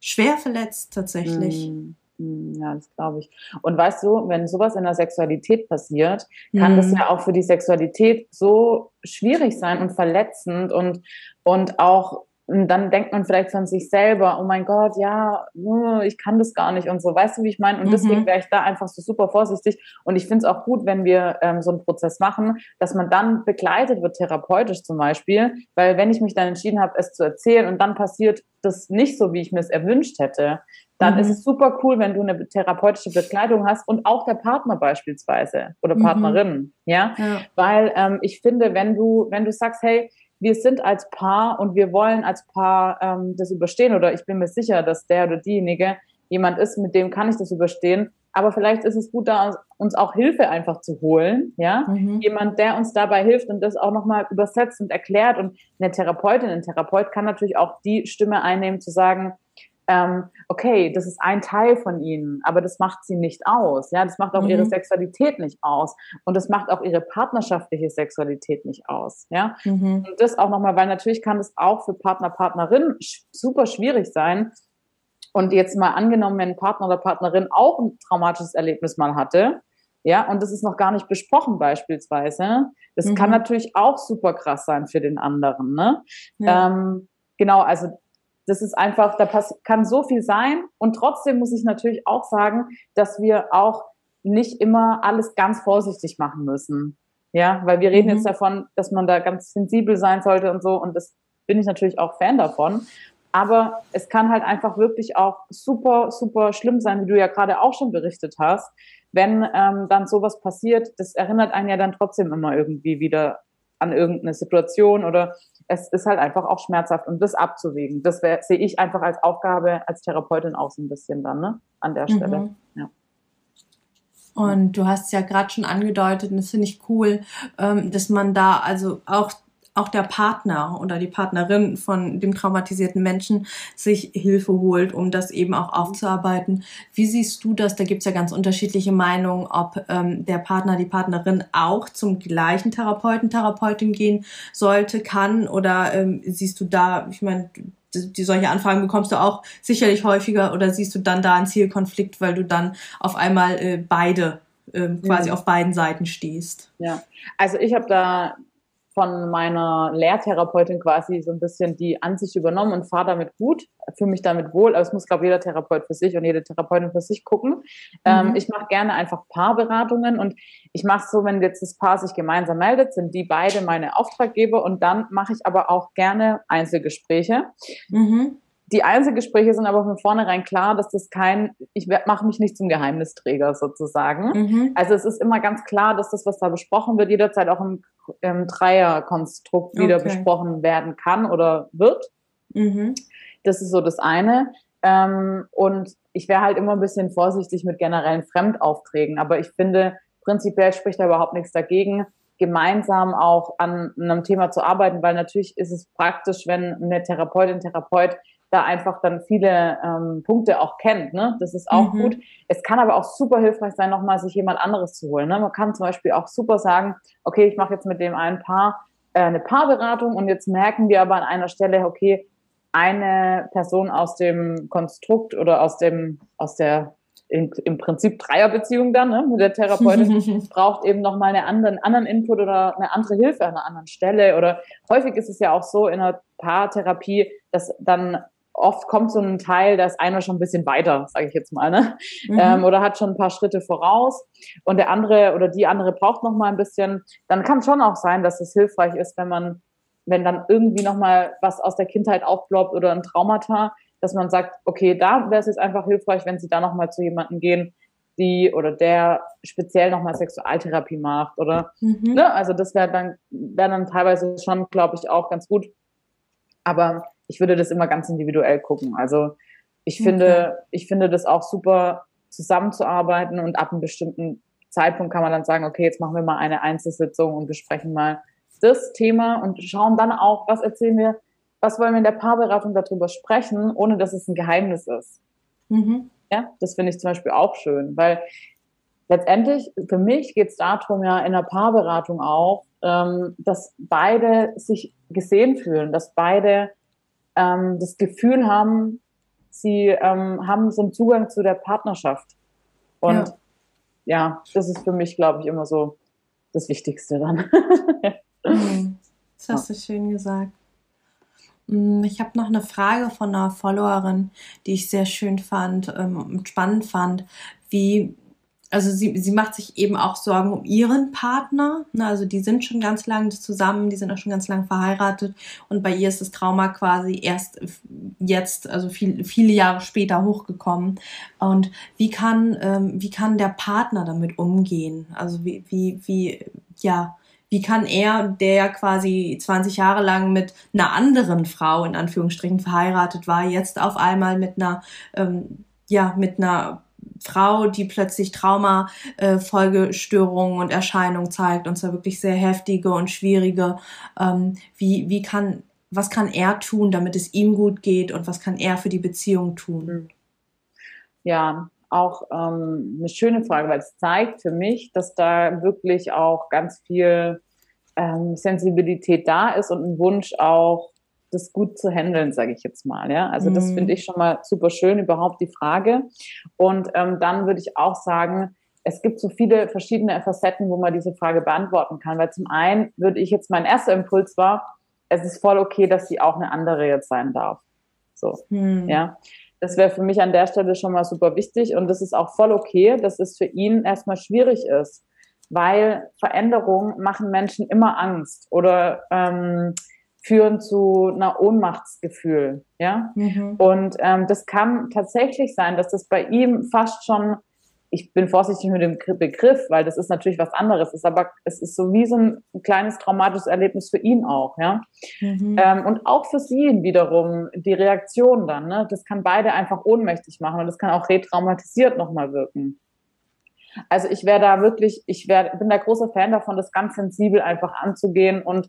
schwer verletzt tatsächlich. Mhm. Hm, ja, das glaube ich. Und weißt du, wenn sowas in der Sexualität passiert, kann mhm. das ja auch für die Sexualität so schwierig sein und verletzend und, und auch und dann denkt man vielleicht von sich selber, oh mein Gott, ja, uh, ich kann das gar nicht und so. Weißt du, wie ich meine? Und mhm. deswegen wäre ich da einfach so super vorsichtig. Und ich finde es auch gut, wenn wir ähm, so einen Prozess machen, dass man dann begleitet wird, therapeutisch zum Beispiel. Weil wenn ich mich dann entschieden habe, es zu erzählen und dann passiert das nicht so, wie ich mir es erwünscht hätte, dann mhm. ist es super cool, wenn du eine therapeutische Begleitung hast und auch der Partner beispielsweise oder mhm. Partnerin, ja? ja, weil ähm, ich finde, wenn du wenn du sagst, hey, wir sind als Paar und wir wollen als Paar ähm, das überstehen oder ich bin mir sicher, dass der oder diejenige jemand ist, mit dem kann ich das überstehen. Aber vielleicht ist es gut, da uns auch Hilfe einfach zu holen, ja. Mhm. Jemand, der uns dabei hilft und das auch nochmal übersetzt und erklärt. Und eine Therapeutin, ein Therapeut kann natürlich auch die Stimme einnehmen, zu sagen, ähm, okay, das ist ein Teil von ihnen, aber das macht sie nicht aus. Ja, das macht auch mhm. ihre Sexualität nicht aus. Und das macht auch ihre partnerschaftliche Sexualität nicht aus. Ja, mhm. und das auch nochmal, weil natürlich kann es auch für Partner, Partnerinnen super schwierig sein. Und jetzt mal angenommen, wenn ein Partner oder Partnerin auch ein traumatisches Erlebnis mal hatte, ja, und das ist noch gar nicht besprochen beispielsweise. Das mhm. kann natürlich auch super krass sein für den anderen, ne? Ja. Ähm, genau, also das ist einfach, da kann so viel sein. Und trotzdem muss ich natürlich auch sagen, dass wir auch nicht immer alles ganz vorsichtig machen müssen. Ja, weil wir reden mhm. jetzt davon, dass man da ganz sensibel sein sollte und so. Und das bin ich natürlich auch Fan davon. Aber es kann halt einfach wirklich auch super, super schlimm sein, wie du ja gerade auch schon berichtet hast. Wenn ähm, dann sowas passiert, das erinnert einen ja dann trotzdem immer irgendwie wieder an irgendeine Situation oder es ist halt einfach auch schmerzhaft und das abzuwägen. Das sehe ich einfach als Aufgabe als Therapeutin auch so ein bisschen dann, ne? An der Stelle. Mhm. Ja. Und du hast ja gerade schon angedeutet, und das finde ich cool, ähm, dass man da also auch auch der Partner oder die Partnerin von dem traumatisierten Menschen sich Hilfe holt, um das eben auch aufzuarbeiten. Wie siehst du das? Da gibt's ja ganz unterschiedliche Meinungen, ob ähm, der Partner, die Partnerin auch zum gleichen Therapeuten, Therapeutin gehen sollte, kann oder ähm, siehst du da, ich meine, die, die solche Anfragen bekommst du auch sicherlich häufiger oder siehst du dann da einen Zielkonflikt, weil du dann auf einmal äh, beide äh, quasi mhm. auf beiden Seiten stehst. Ja, also ich habe da von meiner Lehrtherapeutin quasi so ein bisschen die Ansicht übernommen und fahre damit gut, fühle mich damit wohl. Aber es muss, glaube ich, jeder Therapeut für sich und jede Therapeutin für sich gucken. Ähm, mhm. Ähm, ich mache gerne einfach Paarberatungen und ich mache so, wenn jetzt das Paar sich gemeinsam meldet, sind die beide meine Auftraggeber und dann mache ich aber auch gerne Einzelgespräche. Mhm. Die Einzelgespräche sind aber von vornherein klar, dass das kein, ich mache mich nicht zum Geheimnisträger sozusagen. Mhm. Also es ist immer ganz klar, dass das, was da besprochen wird, jederzeit auch im, im Dreierkonstrukt wieder okay. besprochen werden kann oder wird. Mhm. Das ist so das eine. Ähm, und ich wäre halt immer ein bisschen vorsichtig mit generellen Fremdaufträgen. Aber ich finde, prinzipiell spricht da überhaupt nichts dagegen, gemeinsam auch an einem Thema zu arbeiten, weil natürlich ist es praktisch, wenn eine Therapeutin, Therapeut da einfach dann viele ähm, Punkte auch kennt. Ne? Das ist auch mhm. gut. Es kann aber auch super hilfreich sein, nochmal sich jemand anderes zu holen. Ne? Man kann zum Beispiel auch super sagen, okay, ich mache jetzt mit dem einen Paar äh, eine Paarberatung und jetzt merken wir aber an einer Stelle, okay, eine Person aus dem Konstrukt oder aus dem, aus der in, im Prinzip Dreierbeziehung dann ne, mit der Therapeutin braucht eben noch mal einen anderen, anderen Input oder eine andere Hilfe an einer anderen Stelle. Oder häufig ist es ja auch so in einer Paartherapie, dass dann oft kommt so ein Teil, da ist einer schon ein bisschen weiter, sage ich jetzt mal, ne? Mhm. Ähm, oder hat schon ein paar Schritte voraus und der andere oder die andere braucht noch mal ein bisschen. Dann kann schon auch sein, dass es hilfreich ist, wenn man, wenn dann irgendwie noch mal was aus der Kindheit aufploppt oder ein Traumata, dass man sagt, okay, da wäre es jetzt einfach hilfreich, wenn Sie da noch mal zu jemandem gehen, die oder der speziell nochmal Sexualtherapie macht oder mhm. ne, also das wäre dann wäre dann teilweise schon, glaube ich, auch ganz gut. Aber ich würde das immer ganz individuell gucken. Also ich okay. finde, ich finde das auch super, zusammenzuarbeiten und ab einem bestimmten Zeitpunkt kann man dann sagen, okay, jetzt machen wir mal eine Einzelsitzung und besprechen mal das Thema und schauen dann auch, was erzählen wir, was wollen wir in der Paarberatung darüber sprechen, ohne dass es ein Geheimnis ist. Mhm. Ja, das finde ich zum Beispiel auch schön, weil letztendlich für mich geht es darum ja in der Paarberatung auch, ähm, dass beide sich gesehen fühlen, dass beide ähm, das Gefühl haben, sie ähm, haben so einen Zugang zu der Partnerschaft. Und ja, ja das ist für mich, glaube ich, immer so das Wichtigste dann. mhm. Das hast du schön gesagt. Mm, ich habe noch eine Frage von einer Followerin, die ich sehr schön fand ähm, und spannend fand, wie also sie, sie macht sich eben auch Sorgen um ihren Partner. Ne? Also die sind schon ganz lange zusammen, die sind auch schon ganz lange verheiratet und bei ihr ist das Trauma quasi erst jetzt, also viel, viele Jahre später hochgekommen. Und wie kann, ähm, wie kann der Partner damit umgehen? Also wie, wie, wie, ja, wie kann er, der quasi 20 Jahre lang mit einer anderen Frau in Anführungsstrichen verheiratet war, jetzt auf einmal mit einer, ähm, ja, mit einer Frau, die plötzlich Trauma-Folgestörungen äh, und Erscheinungen zeigt, und zwar wirklich sehr heftige und schwierige. Ähm, wie, wie kann, was kann er tun, damit es ihm gut geht und was kann er für die Beziehung tun? Hm. Ja, auch ähm, eine schöne Frage, weil es zeigt für mich, dass da wirklich auch ganz viel ähm, Sensibilität da ist und ein Wunsch auch das gut zu handeln, sage ich jetzt mal. Ja, also das mhm. finde ich schon mal super schön überhaupt die Frage. Und ähm, dann würde ich auch sagen, es gibt so viele verschiedene Facetten, wo man diese Frage beantworten kann. Weil zum einen würde ich jetzt mein erster Impuls war, es ist voll okay, dass sie auch eine andere jetzt sein darf. So, mhm. ja. Das wäre für mich an der Stelle schon mal super wichtig und das ist auch voll okay, dass es für ihn erstmal schwierig ist, weil Veränderungen machen Menschen immer Angst oder ähm, führen zu einer Ohnmachtsgefühl, ja. Mhm. Und ähm, das kann tatsächlich sein, dass das bei ihm fast schon, ich bin vorsichtig mit dem Begriff, weil das ist natürlich was anderes, ist aber es ist so wie so ein kleines traumatisches Erlebnis für ihn auch, ja. Mhm. Ähm, und auch für sie wiederum die Reaktion dann, ne, das kann beide einfach ohnmächtig machen und das kann auch retraumatisiert nochmal wirken. Also ich wäre da wirklich, ich wär, bin da großer Fan davon, das ganz sensibel einfach anzugehen und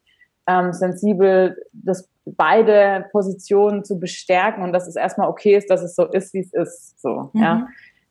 ähm, sensibel, das beide Positionen zu bestärken und dass es erstmal okay ist, dass es so ist, wie es ist. So, mhm. ja.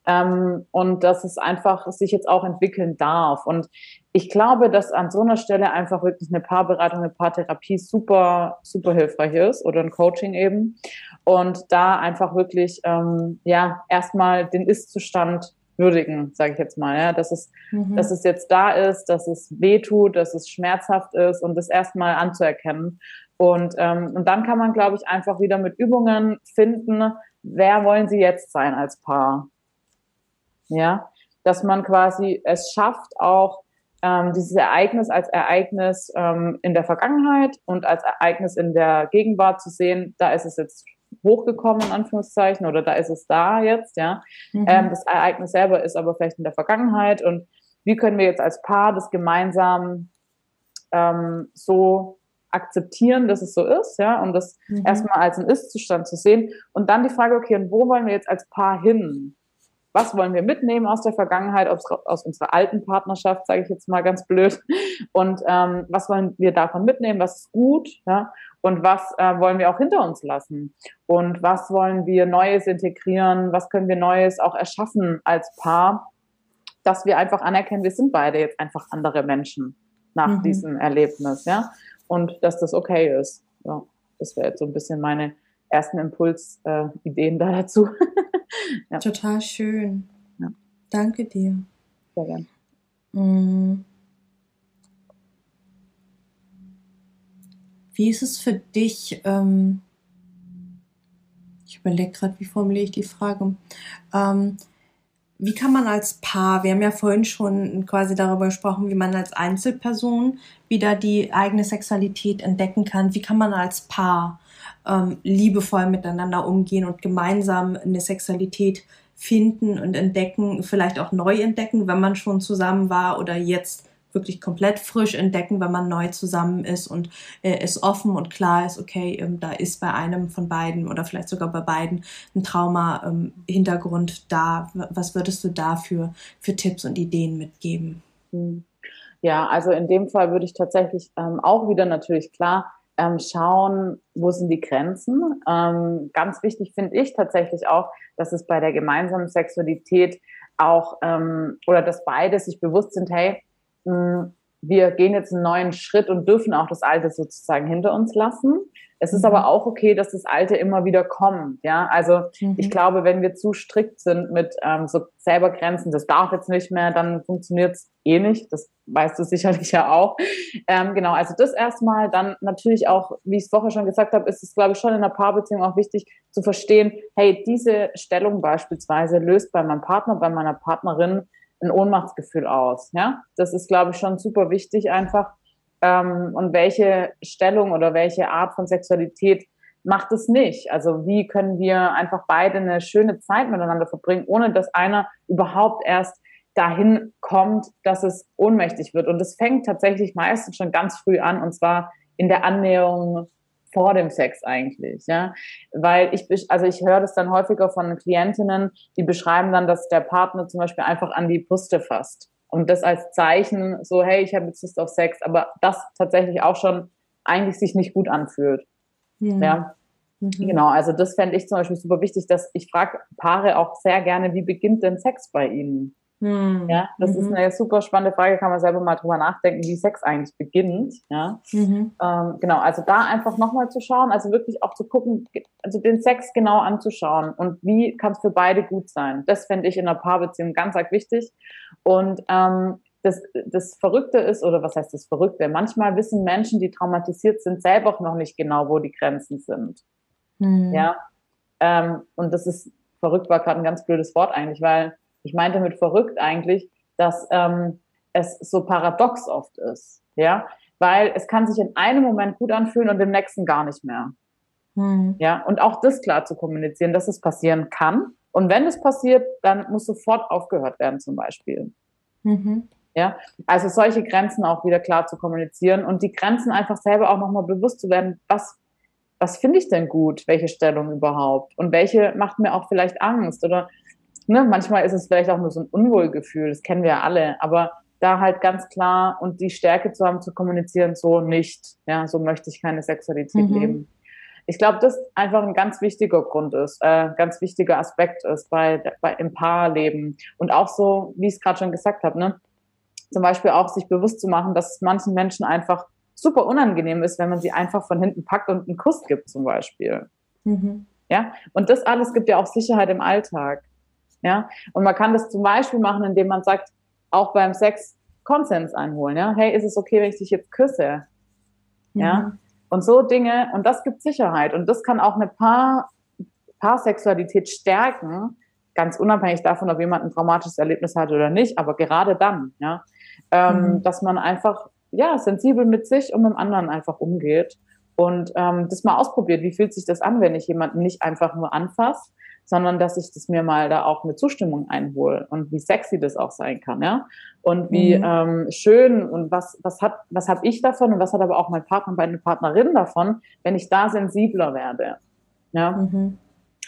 Ähm, und dass es einfach sich jetzt auch entwickeln darf. Und ich glaube, dass an so einer Stelle einfach wirklich eine Paarberatung, eine Paartherapie super, super hilfreich ist oder ein Coaching eben. Und da einfach wirklich, ähm, ja, erstmal den Ist-Zustand würdigen, sage ich jetzt mal, ja, dass es, mhm. dass es jetzt da ist, dass es weh tut, dass es schmerzhaft ist und das erstmal anzuerkennen. Und, ähm, und dann kann man, glaube ich, einfach wieder mit Übungen finden, wer wollen sie jetzt sein als Paar? Ja, dass man quasi es schafft, auch ähm, dieses Ereignis als Ereignis ähm, in der Vergangenheit und als Ereignis in der Gegenwart zu sehen, da ist es jetzt hochgekommen, in Anführungszeichen, oder da ist es da jetzt, ja. Mhm. Ähm, das Ereignis selber ist aber vielleicht in der Vergangenheit und wie können wir jetzt als Paar das gemeinsam ähm, so akzeptieren, dass es so ist, ja, und das mhm. erstmal als einen Ist-Zustand zu sehen und dann die Frage, okay, und wo wollen wir jetzt als Paar hin? Was wollen wir mitnehmen aus der Vergangenheit, aus, aus unserer alten Partnerschaft, sage ich jetzt mal ganz blöd, und ähm, was wollen wir davon mitnehmen, was ist gut, ja, und was äh, wollen wir auch hinter uns lassen und was wollen wir Neues integrieren, was können wir Neues auch erschaffen als Paar, dass wir einfach anerkennen, wir sind beide jetzt einfach andere Menschen nach mhm. diesem Erlebnis, ja, und dass das okay ist. Ja, das wäre jetzt so ein bisschen meine ersten Impulsideen äh, da dazu. ja. Total schön. Ja. Danke dir. Sehr gerne. Mhm. Wie ist es für dich? Ähm, ich überlege gerade, wie formuliere ich die Frage. Ähm, wie kann man als Paar, wir haben ja vorhin schon quasi darüber gesprochen, wie man als Einzelperson wieder die eigene Sexualität entdecken kann. Wie kann man als Paar ähm, liebevoll miteinander umgehen und gemeinsam eine Sexualität finden und entdecken, vielleicht auch neu entdecken, wenn man schon zusammen war oder jetzt wirklich komplett frisch entdecken, wenn man neu zusammen ist und äh, es offen und klar ist, okay, ähm, da ist bei einem von beiden oder vielleicht sogar bei beiden ein Trauma-Hintergrund ähm, da. Was würdest du da für, Tipps und Ideen mitgeben? Hm. Ja, also in dem Fall würde ich tatsächlich ähm, auch wieder natürlich klar ähm, schauen, wo sind die Grenzen. Ähm, ganz wichtig finde ich tatsächlich auch, dass es bei der gemeinsamen Sexualität auch ähm, oder dass beide sich bewusst sind, hey, wir gehen jetzt einen neuen Schritt und dürfen auch das Alte sozusagen hinter uns lassen. Es ist mhm. aber auch okay, dass das Alte immer wieder kommt. Ja, also mhm. ich glaube, wenn wir zu strikt sind mit ähm, so selber Grenzen, das darf jetzt nicht mehr, dann funktioniert es eh nicht. Das weißt du sicherlich ja auch. Ähm, genau, also das erstmal. Dann natürlich auch, wie ich es vorher schon gesagt habe, ist es, glaube ich, schon in einer Paarbeziehung auch wichtig zu verstehen, hey, diese Stellung beispielsweise löst bei meinem Partner, bei meiner Partnerin ein Ohnmachtsgefühl aus. Ja, das ist, glaube ich, schon super wichtig einfach ähm, und welche Stellung oder welche Art von Sexualität macht es nicht. Also wie können wir einfach beide eine schöne Zeit miteinander verbringen, ohne dass einer überhaupt erst dahin kommt, dass es ohnmächtig wird. Und das fängt tatsächlich meistens schon ganz früh an, und zwar in der Annäherung vor dem Sex eigentlich, ja, weil ich, also ich höre das dann häufiger von Klientinnen, die beschreiben dann, dass der Partner zum Beispiel einfach an die Puste fasst und das als Zeichen, so, hey, ich habe jetzt Lust auf Sex, aber das tatsächlich auch schon eigentlich sich nicht gut anfühlt. Ja. ja. Mhm. Genau, also das fände ich zum Beispiel super wichtig, dass ich frage Paare auch sehr gerne, wie beginnt denn Sex bei ihnen? Mhm. Ja, das mhm. ist eine super spannende Frage, kann man selber mal drüber nachdenken, wie Sex eigentlich beginnt. Ja, mhm. ähm, genau, also da einfach nochmal zu schauen, also wirklich auch zu gucken, also den Sex genau anzuschauen und wie kann es für beide gut sein. Das fände ich in einer Paarbeziehung ganz arg wichtig. Und ähm, das, das Verrückte ist, oder was heißt das Verrückte? Manchmal wissen Menschen, die traumatisiert sind, selber auch noch nicht genau, wo die Grenzen sind. Mhm. Ja, ähm, und das ist verrückt war gerade ein ganz blödes Wort eigentlich, weil ich meinte mit verrückt eigentlich, dass ähm, es so paradox oft ist, ja, weil es kann sich in einem Moment gut anfühlen und im nächsten gar nicht mehr. Hm. Ja, und auch das klar zu kommunizieren, dass es passieren kann. Und wenn es passiert, dann muss sofort aufgehört werden, zum Beispiel. Mhm. Ja, also solche Grenzen auch wieder klar zu kommunizieren und die Grenzen einfach selber auch nochmal bewusst zu werden, was, was finde ich denn gut, welche Stellung überhaupt und welche macht mir auch vielleicht Angst oder ne, manchmal ist es vielleicht auch nur so ein Unwohlgefühl, das kennen wir ja alle, aber da halt ganz klar und die Stärke zu haben, zu kommunizieren, so nicht, ja, so möchte ich keine Sexualität mhm. leben. Ich glaube, das einfach ein ganz wichtiger Grund ist, äh, ganz wichtiger Aspekt ist bei, bei im Paarleben und auch so, wie ich es gerade schon gesagt habe, ne, zum Beispiel auch sich bewusst zu machen, dass es manchen Menschen einfach super unangenehm ist, wenn man sie einfach von hinten packt und einen Kuss gibt, zum Beispiel. Mhm. Ja, und das alles gibt ja auch Sicherheit im Alltag. Ja, und man kann das zum Beispiel machen, indem man sagt, auch beim Sex Konsens einholen. Ja, hey, ist es okay, wenn ich dich jetzt küsse? Ja, mhm. und so Dinge. Und das gibt Sicherheit. Und das kann auch eine Paar, Paarsexualität stärken, ganz unabhängig davon, ob jemand ein traumatisches Erlebnis hat oder nicht. Aber gerade dann, ja, ähm, mhm. dass man einfach ja sensibel mit sich und mit dem anderen einfach umgeht und ähm, das mal ausprobiert. Wie fühlt sich das an, wenn ich jemanden nicht einfach nur anfasse, sondern dass ich das mir mal da auch eine Zustimmung einhole und wie sexy das auch sein kann, ja. Und wie mhm. ähm, schön und was, was hat, was habe ich davon und was hat aber auch mein Partner und meine Partnerin davon, wenn ich da sensibler werde. Ja. Mhm.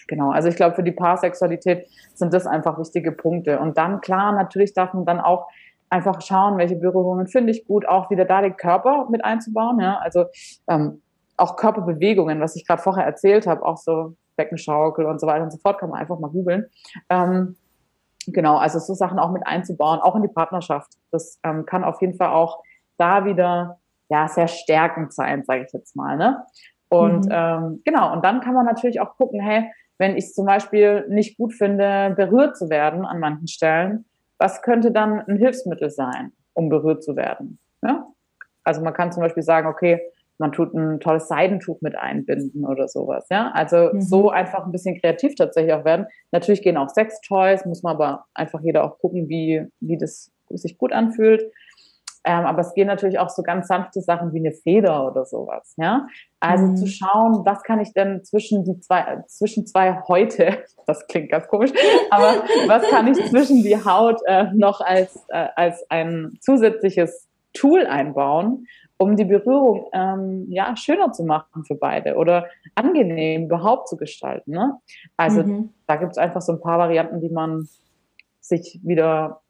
Genau, also ich glaube, für die Paarsexualität sind das einfach wichtige Punkte. Und dann, klar, natürlich darf man dann auch einfach schauen, welche Berührungen finde ich gut, auch wieder da den Körper mit einzubauen. Ja? Also ähm, auch Körperbewegungen, was ich gerade vorher erzählt habe, auch so Beckenschaukel und so weiter und so fort, kann man einfach mal googeln. Ähm, genau, also so Sachen auch mit einzubauen, auch in die Partnerschaft. Das ähm, kann auf jeden Fall auch da wieder ja sehr stärkend sein, sage ich jetzt mal. Ne? Und mhm. ähm, genau, und dann kann man natürlich auch gucken, hey, wenn ich es zum Beispiel nicht gut finde, berührt zu werden an manchen Stellen, was könnte dann ein Hilfsmittel sein, um berührt zu werden? Ja? Also man kann zum Beispiel sagen, okay, man tut ein tolles Seidentuch mit einbinden oder sowas, ja. Also mhm. so einfach ein bisschen kreativ tatsächlich auch werden. Natürlich gehen auch Sextoys, muss man aber einfach jeder auch gucken, wie, wie das sich gut anfühlt. Ähm, aber es gehen natürlich auch so ganz sanfte Sachen wie eine Feder oder sowas, ja. Also mhm. zu schauen, was kann ich denn zwischen die zwei, zwischen zwei Häute, das klingt ganz komisch, aber was kann ich zwischen die Haut äh, noch als, äh, als ein zusätzliches Tool einbauen, um die Berührung ähm, ja schöner zu machen für beide oder angenehm überhaupt zu gestalten. Ne? Also mhm. da gibt es einfach so ein paar Varianten, die man sich wieder,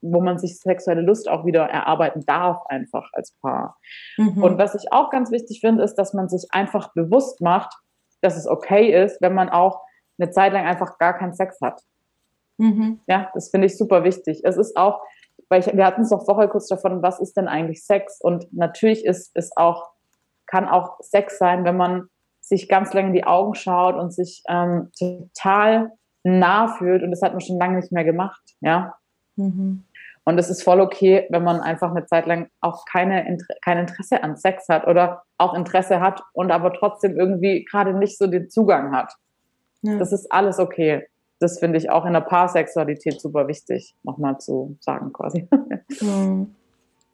wo man sich sexuelle Lust auch wieder erarbeiten darf, einfach als Paar. Mhm. Und was ich auch ganz wichtig finde, ist, dass man sich einfach bewusst macht, dass es okay ist, wenn man auch eine Zeit lang einfach gar keinen Sex hat. Mhm. Ja, das finde ich super wichtig. Es ist auch weil ich, wir hatten es doch vorher kurz davon, was ist denn eigentlich Sex? Und natürlich ist es auch, kann auch Sex sein, wenn man sich ganz lange in die Augen schaut und sich ähm, total nah fühlt. Und das hat man schon lange nicht mehr gemacht, ja. Mhm. Und es ist voll okay, wenn man einfach eine Zeit lang auch keine, kein Interesse an Sex hat oder auch Interesse hat und aber trotzdem irgendwie gerade nicht so den Zugang hat. Ja. Das ist alles okay. Das finde ich auch in der Paarsexualität super wichtig, nochmal zu sagen quasi.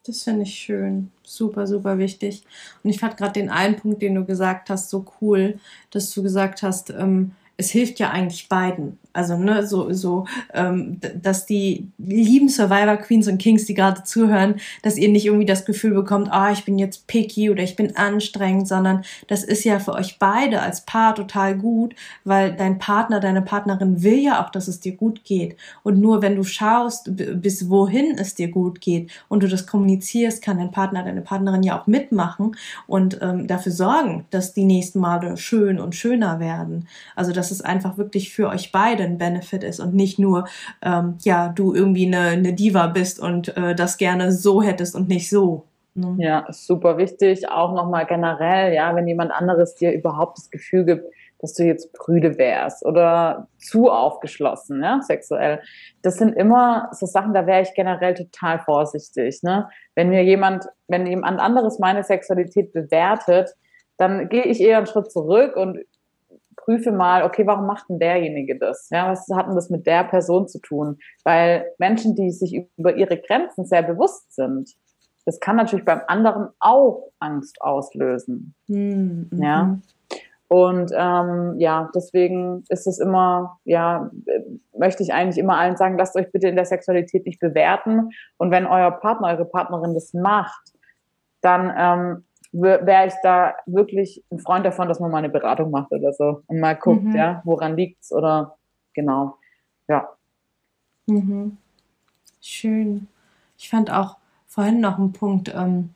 Das finde ich schön. Super, super wichtig. Und ich fand gerade den einen Punkt, den du gesagt hast, so cool, dass du gesagt hast, ähm, es hilft ja eigentlich beiden. Also, ne, so, so, ähm, dass die lieben Survivor Queens und Kings, die gerade zuhören, dass ihr nicht irgendwie das Gefühl bekommt, ah, ich bin jetzt picky oder ich bin anstrengend, sondern das ist ja für euch beide als Paar total gut, weil dein Partner, deine Partnerin will ja auch, dass es dir gut geht. Und nur wenn du schaust, bis wohin es dir gut geht und du das kommunizierst, kann dein Partner, deine Partnerin ja auch mitmachen und ähm, dafür sorgen, dass die nächsten Male schön und schöner werden. Also, dass es einfach wirklich für euch beide ein Benefit ist und nicht nur, ähm, ja, du irgendwie eine, eine Diva bist und äh, das gerne so hättest und nicht so. Ne? Ja, super wichtig. Auch nochmal generell, ja, wenn jemand anderes dir überhaupt das Gefühl gibt, dass du jetzt prüde wärst oder zu aufgeschlossen, ja, sexuell. Das sind immer so Sachen, da wäre ich generell total vorsichtig, ne? Wenn mir jemand, wenn jemand anderes meine Sexualität bewertet, dann gehe ich eher einen Schritt zurück und prüfe mal, okay, warum macht denn derjenige das? Ja, was hat denn das mit der Person zu tun? Weil Menschen, die sich über ihre Grenzen sehr bewusst sind, das kann natürlich beim anderen auch Angst auslösen. Mhm. Ja. Und ähm, ja, deswegen ist es immer, ja, möchte ich eigentlich immer allen sagen, lasst euch bitte in der Sexualität nicht bewerten. Und wenn euer Partner, eure Partnerin das macht, dann ähm, wäre ich da wirklich ein Freund davon, dass man mal eine Beratung macht oder so und mal guckt, mhm. ja, woran liegt's oder genau, ja. Mhm. Schön. Ich fand auch vorhin noch einen Punkt, ähm,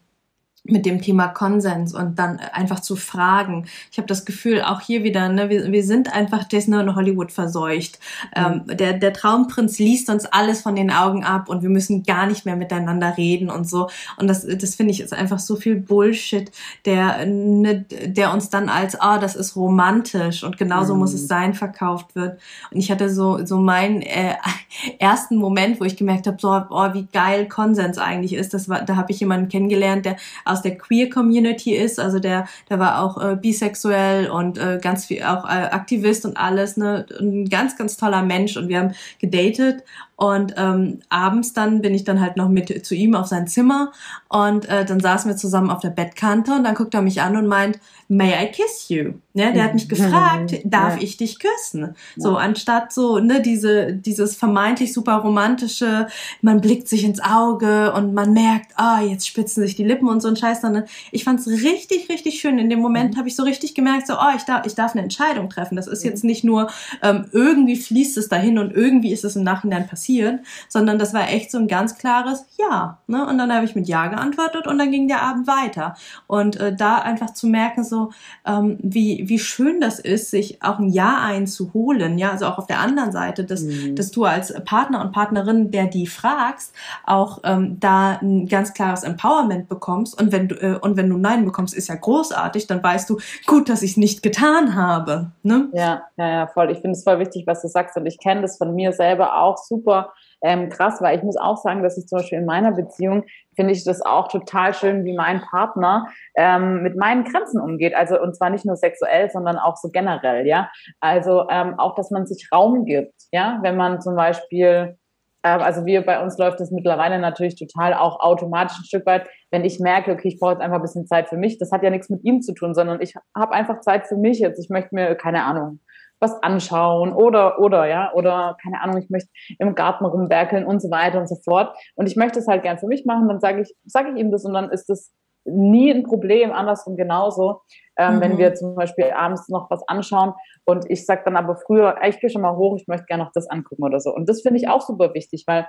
mit dem Thema Konsens und dann einfach zu fragen. Ich habe das Gefühl, auch hier wieder, ne, wir, wir sind einfach Disney und Hollywood verseucht. Mhm. Ähm, der, der Traumprinz liest uns alles von den Augen ab und wir müssen gar nicht mehr miteinander reden und so. Und das, das finde ich ist einfach so viel Bullshit, der, ne, der uns dann als, ah, oh, das ist romantisch und genauso mhm. muss es sein, verkauft wird. Und ich hatte so, so meinen äh, ersten Moment, wo ich gemerkt habe, so, oh, wie geil Konsens eigentlich ist. Das war, da habe ich jemanden kennengelernt, der aus der Queer Community ist. Also der, der war auch äh, bisexuell und äh, ganz viel auch äh, Aktivist und alles. Ne? Ein ganz, ganz toller Mensch. Und wir haben gedatet und ähm, abends dann bin ich dann halt noch mit zu ihm auf sein Zimmer und äh, dann saßen wir zusammen auf der Bettkante und dann guckt er mich an und meint, May I kiss you? Ne, der hat mich gefragt, darf ja. ich dich küssen? So, anstatt so, ne, diese, dieses vermeintlich super romantische, man blickt sich ins Auge und man merkt, ah, oh, jetzt spitzen sich die Lippen und so ein Scheiß, sondern ich fand's richtig, richtig schön. In dem Moment mhm. habe ich so richtig gemerkt, so, oh, ich darf, ich darf eine Entscheidung treffen. Das ist mhm. jetzt nicht nur, ähm, irgendwie fließt es dahin und irgendwie ist es im Nachhinein passiert passiert, sondern das war echt so ein ganz klares Ja. Ne? Und dann habe ich mit Ja geantwortet und dann ging der Abend weiter. Und äh, da einfach zu merken, so ähm, wie, wie schön das ist, sich auch ein Ja einzuholen, ja, also auch auf der anderen Seite, dass, mhm. dass du als Partner und Partnerin, der die fragst, auch ähm, da ein ganz klares Empowerment bekommst. Und wenn du, äh, und wenn du Nein bekommst, ist ja großartig, dann weißt du, gut, dass ich es nicht getan habe. Ne? Ja, ja, ja, voll. Ich finde es voll wichtig, was du sagst. Und ich kenne das von mir selber auch super super ähm, krass, weil ich muss auch sagen, dass ich zum Beispiel in meiner Beziehung finde ich das auch total schön, wie mein Partner ähm, mit meinen Grenzen umgeht. Also und zwar nicht nur sexuell, sondern auch so generell, ja. Also ähm, auch, dass man sich Raum gibt, ja, wenn man zum Beispiel ähm, also wir bei uns läuft das mittlerweile natürlich total auch automatisch ein Stück weit, wenn ich merke, okay, ich brauche jetzt einfach ein bisschen Zeit für mich. Das hat ja nichts mit ihm zu tun, sondern ich habe einfach Zeit für mich jetzt. Ich möchte mir keine Ahnung was anschauen oder, oder, ja, oder keine Ahnung, ich möchte im Garten rumwerkeln und so weiter und so fort. Und ich möchte es halt gern für mich machen, dann sage ich, sage ich ihm das und dann ist das nie ein Problem, andersrum genauso. Ähm, mhm. Wenn wir zum Beispiel abends noch was anschauen und ich sage dann aber früher, ich gehe schon mal hoch, ich möchte gerne noch das angucken oder so. Und das finde ich auch super wichtig, weil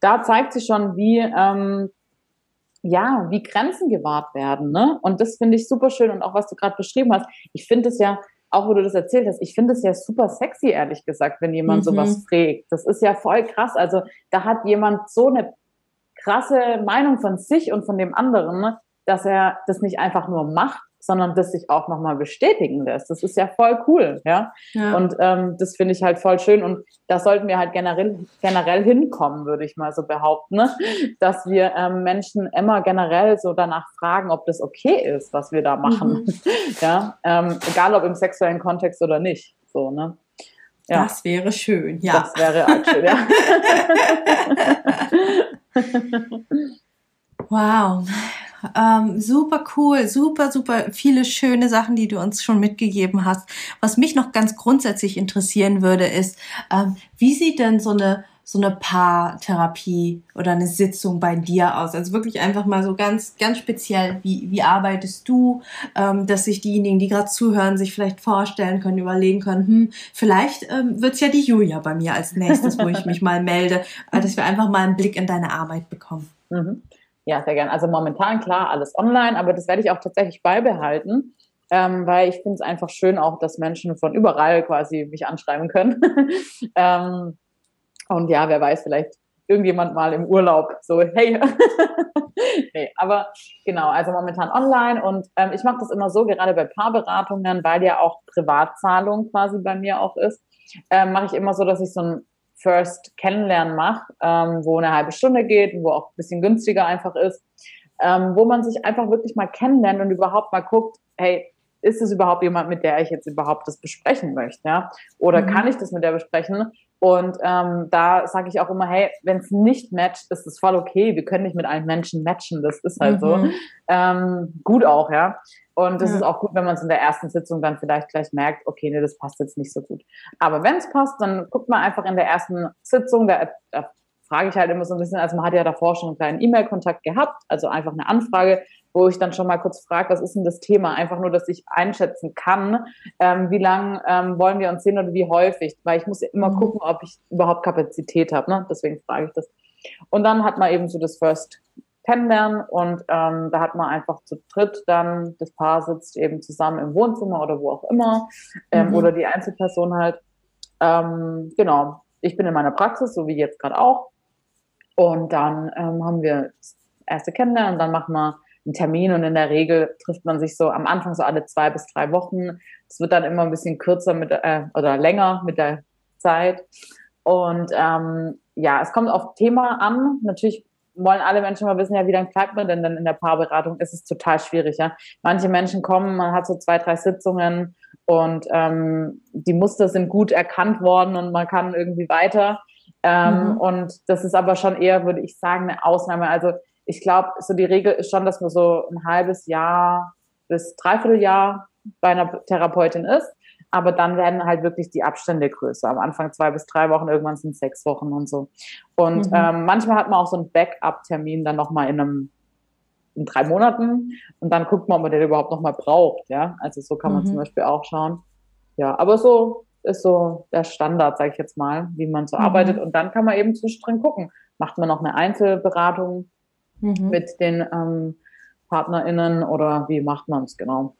da zeigt sich schon, wie, ähm, ja, wie Grenzen gewahrt werden. Ne? Und das finde ich super schön und auch was du gerade beschrieben hast. Ich finde es ja auch wo du das erzählt hast, ich finde es ja super sexy, ehrlich gesagt, wenn jemand mhm. sowas fragt. Das ist ja voll krass. Also da hat jemand so eine krasse Meinung von sich und von dem anderen, dass er das nicht einfach nur macht, sondern das sich auch nochmal bestätigen lässt. Das ist ja voll cool, ja. ja. Und ähm, das finde ich halt voll schön und da sollten wir halt generell, generell hinkommen, würde ich mal so behaupten, ne? dass wir ähm, Menschen immer generell so danach fragen, ob das okay ist, was wir da machen. Mhm. Ja, ähm, egal ob im sexuellen Kontext oder nicht. So, ne? Ja. Das wäre schön, ja. Das wäre auch schön, ja. wow. Ähm, super cool, super, super viele schöne Sachen, die du uns schon mitgegeben hast. Was mich noch ganz grundsätzlich interessieren würde, ist, ähm, wie sieht denn so eine so eine Paartherapie oder eine Sitzung bei dir aus? Also wirklich einfach mal so ganz, ganz speziell, wie, wie arbeitest du, ähm, dass sich diejenigen, die gerade zuhören, sich vielleicht vorstellen können, überlegen können, hm, vielleicht ähm, wird's ja die Julia bei mir als nächstes, wo ich mich mal melde, äh, dass wir einfach mal einen Blick in deine Arbeit bekommen. Mhm. Ja, sehr gern. Also momentan klar, alles online, aber das werde ich auch tatsächlich beibehalten. Ähm, weil ich finde es einfach schön auch, dass Menschen von überall quasi mich anschreiben können. ähm, und ja, wer weiß, vielleicht irgendjemand mal im Urlaub so, hey. nee, aber genau, also momentan online und ähm, ich mache das immer so, gerade bei Paarberatungen, weil ja auch Privatzahlung quasi bei mir auch ist, ähm, mache ich immer so, dass ich so ein First Kennenlernen mache, ähm, wo eine halbe Stunde geht und wo auch ein bisschen günstiger einfach ist, ähm, wo man sich einfach wirklich mal kennenlernt und überhaupt mal guckt, hey, ist es überhaupt jemand, mit der ich jetzt überhaupt das besprechen möchte, ja? Oder mhm. kann ich das mit der besprechen? Und ähm, da sage ich auch immer, hey, wenn es nicht matcht, ist es voll okay. Wir können nicht mit allen Menschen matchen. Das ist halt mhm. so. Ähm, gut auch, ja. Und das ja. ist auch gut, wenn man es in der ersten Sitzung dann vielleicht gleich merkt, okay, nee, das passt jetzt nicht so gut. Aber wenn es passt, dann guckt man einfach in der ersten Sitzung, da, da frage ich halt immer so ein bisschen, also man hat ja davor schon einen kleinen E-Mail-Kontakt gehabt, also einfach eine Anfrage, wo ich dann schon mal kurz frage, was ist denn das Thema? Einfach nur, dass ich einschätzen kann, ähm, wie lang ähm, wollen wir uns sehen oder wie häufig, weil ich muss ja immer mhm. gucken, ob ich überhaupt Kapazität habe, ne? deswegen frage ich das. Und dann hat man eben so das First Kennenlernen und ähm, da hat man einfach zu dritt dann, das Paar sitzt eben zusammen im Wohnzimmer oder wo auch immer ähm, mhm. oder die Einzelperson halt. Ähm, genau, ich bin in meiner Praxis, so wie jetzt gerade auch. Und dann ähm, haben wir das erste Kennenlernen und dann machen wir einen Termin und in der Regel trifft man sich so am Anfang so alle zwei bis drei Wochen. Es wird dann immer ein bisschen kürzer mit äh, oder länger mit der Zeit. Und ähm, ja, es kommt auf Thema an. Natürlich wollen alle Menschen mal wissen, ja, wie lange bleibt man denn dann in der Paarberatung? ist Es total schwierig, ja. Manche Menschen kommen, man hat so zwei, drei Sitzungen und ähm, die Muster sind gut erkannt worden und man kann irgendwie weiter. Ähm, mhm. Und das ist aber schon eher, würde ich sagen, eine Ausnahme. Also ich glaube, so die Regel ist schon, dass man so ein halbes Jahr bis dreiviertel Jahr bei einer Therapeutin ist. Aber dann werden halt wirklich die Abstände größer. Am Anfang zwei bis drei Wochen, irgendwann sind es sechs Wochen und so. Und mhm. ähm, manchmal hat man auch so einen Backup-Termin dann nochmal in einem in drei Monaten und dann guckt man, ob man den überhaupt nochmal braucht. Ja, also so kann man mhm. zum Beispiel auch schauen. Ja, aber so ist so der Standard, sage ich jetzt mal, wie man so mhm. arbeitet. Und dann kann man eben zwischendrin gucken. Macht man noch eine Einzelberatung mhm. mit den ähm, PartnerInnen oder wie macht man es genau?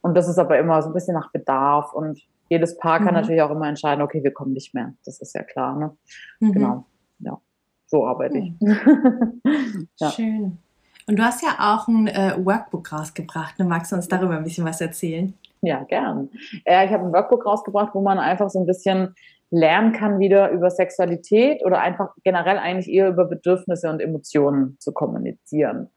Und das ist aber immer so ein bisschen nach Bedarf und jedes Paar kann mhm. natürlich auch immer entscheiden, okay, wir kommen nicht mehr. Das ist ja klar, ne? Mhm. Genau. Ja. So arbeite ich. ja. Schön. Und du hast ja auch ein äh, Workbook rausgebracht. Ne? Magst du uns darüber ein bisschen was erzählen? Ja, gern. Äh, ich habe ein Workbook rausgebracht, wo man einfach so ein bisschen lernen kann, wieder über Sexualität oder einfach generell eigentlich eher über Bedürfnisse und Emotionen zu kommunizieren.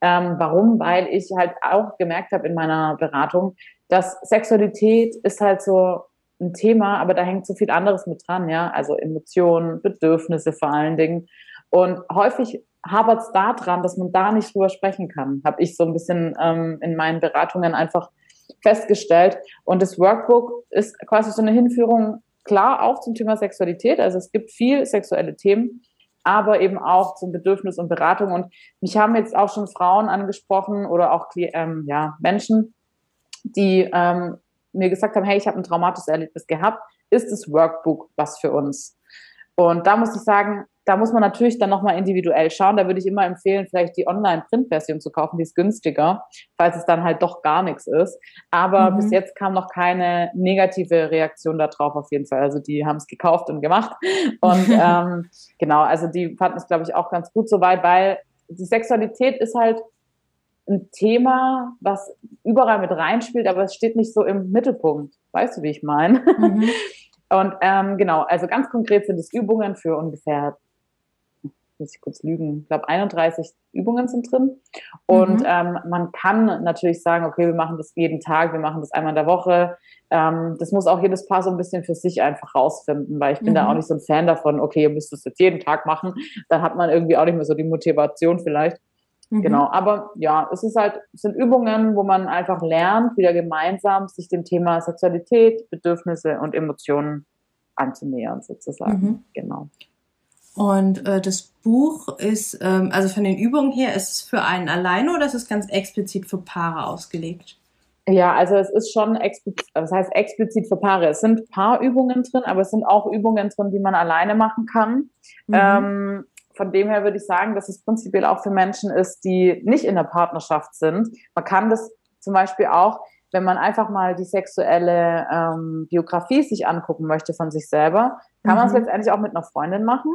Ähm, warum? Weil ich halt auch gemerkt habe in meiner Beratung, dass Sexualität ist halt so ein Thema, aber da hängt so viel anderes mit dran, ja. Also Emotionen, Bedürfnisse vor allen Dingen. Und häufig hapert es da dran, dass man da nicht drüber sprechen kann, habe ich so ein bisschen ähm, in meinen Beratungen einfach festgestellt. Und das Workbook ist quasi so eine Hinführung, klar auch zum Thema Sexualität. Also es gibt viel sexuelle Themen, aber eben auch zum Bedürfnis und Beratung. Und mich haben jetzt auch schon Frauen angesprochen oder auch ähm, ja, Menschen, die ähm, mir gesagt haben, hey, ich habe ein traumatisches Erlebnis gehabt. Ist das Workbook was für uns? Und da muss ich sagen, da muss man natürlich dann nochmal individuell schauen. Da würde ich immer empfehlen, vielleicht die Online-Print-Version zu kaufen, die ist günstiger, falls es dann halt doch gar nichts ist. Aber mhm. bis jetzt kam noch keine negative Reaktion darauf auf jeden Fall. Also die haben es gekauft und gemacht. Und ähm, genau, also die fanden es, glaube ich, auch ganz gut soweit, weil die Sexualität ist halt ein Thema, was überall mit reinspielt, aber es steht nicht so im Mittelpunkt. Weißt du, wie ich meine? Mhm. Und ähm, genau, also ganz konkret sind es Übungen für ungefähr, muss ich kurz lügen, ich glaube 31 Übungen sind drin. Und mhm. ähm, man kann natürlich sagen, okay, wir machen das jeden Tag, wir machen das einmal in der Woche. Ähm, das muss auch jedes Paar so ein bisschen für sich einfach rausfinden, weil ich bin mhm. da auch nicht so ein Fan davon, okay, ihr müsst das jetzt jeden Tag machen. Dann hat man irgendwie auch nicht mehr so die Motivation vielleicht. Mhm. Genau, aber ja, es ist halt, es sind Übungen, wo man einfach lernt, wieder gemeinsam sich dem Thema Sexualität, Bedürfnisse und Emotionen anzunähern, sozusagen. Mhm. Genau. Und äh, das Buch ist, ähm, also von den Übungen her, ist es für einen alleine oder ist es ganz explizit für Paare ausgelegt? Ja, also es ist schon explizit, das heißt explizit für Paare. Es sind Paarübungen drin, aber es sind auch Übungen drin, die man alleine machen kann. Mhm. Ähm, von dem her würde ich sagen, dass es prinzipiell auch für Menschen ist, die nicht in der Partnerschaft sind. Man kann das zum Beispiel auch, wenn man einfach mal die sexuelle ähm, Biografie sich angucken möchte von sich selber, kann mhm. man es letztendlich auch mit einer Freundin machen.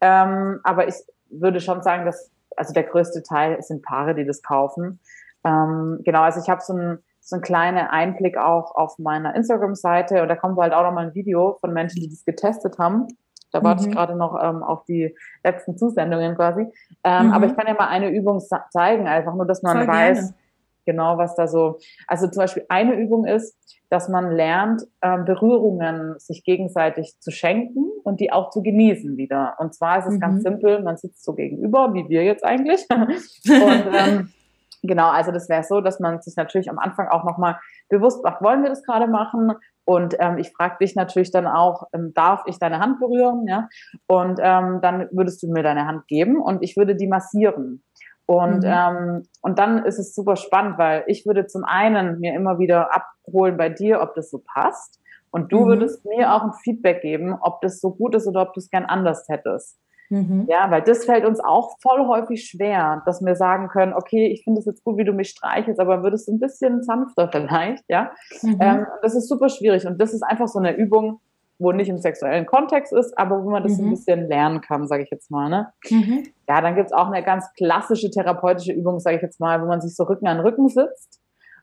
Ähm, aber ich würde schon sagen, dass also der größte Teil sind Paare, die das kaufen. Ähm, genau, also ich habe so ein so ein kleiner Einblick auch auf meiner Instagram-Seite und da kommt halt auch noch mal ein Video von Menschen, die das getestet haben. Da warte mhm. ich gerade noch ähm, auf die letzten Zusendungen quasi. Ähm, mhm. Aber ich kann ja mal eine Übung zeigen, einfach nur, dass man Voll weiß, gerne. Genau, was da so. Also zum Beispiel eine Übung ist, dass man lernt, ähm, Berührungen sich gegenseitig zu schenken und die auch zu genießen wieder. Und zwar ist es mhm. ganz simpel, man sitzt so gegenüber, wie wir jetzt eigentlich. und ähm, genau, also das wäre so, dass man sich natürlich am Anfang auch nochmal bewusst macht, wollen wir das gerade machen? Und ähm, ich frage dich natürlich dann auch, ähm, darf ich deine Hand berühren? Ja? Und ähm, dann würdest du mir deine Hand geben und ich würde die massieren. Und, mhm. ähm, und dann ist es super spannend, weil ich würde zum einen mir immer wieder abholen bei dir, ob das so passt. Und du mhm. würdest mir auch ein Feedback geben, ob das so gut ist oder ob du es gern anders hättest. Mhm. Ja, weil das fällt uns auch voll häufig schwer, dass wir sagen können, okay, ich finde es jetzt gut, wie du mich streichelst, aber würdest du ein bisschen sanfter vielleicht, ja. Mhm. Ähm, das ist super schwierig und das ist einfach so eine Übung, wo nicht im sexuellen Kontext ist, aber wo man das mhm. ein bisschen lernen kann, sage ich jetzt mal. Ne? Mhm. Ja, dann gibt's auch eine ganz klassische therapeutische Übung, sage ich jetzt mal, wo man sich so Rücken an Rücken sitzt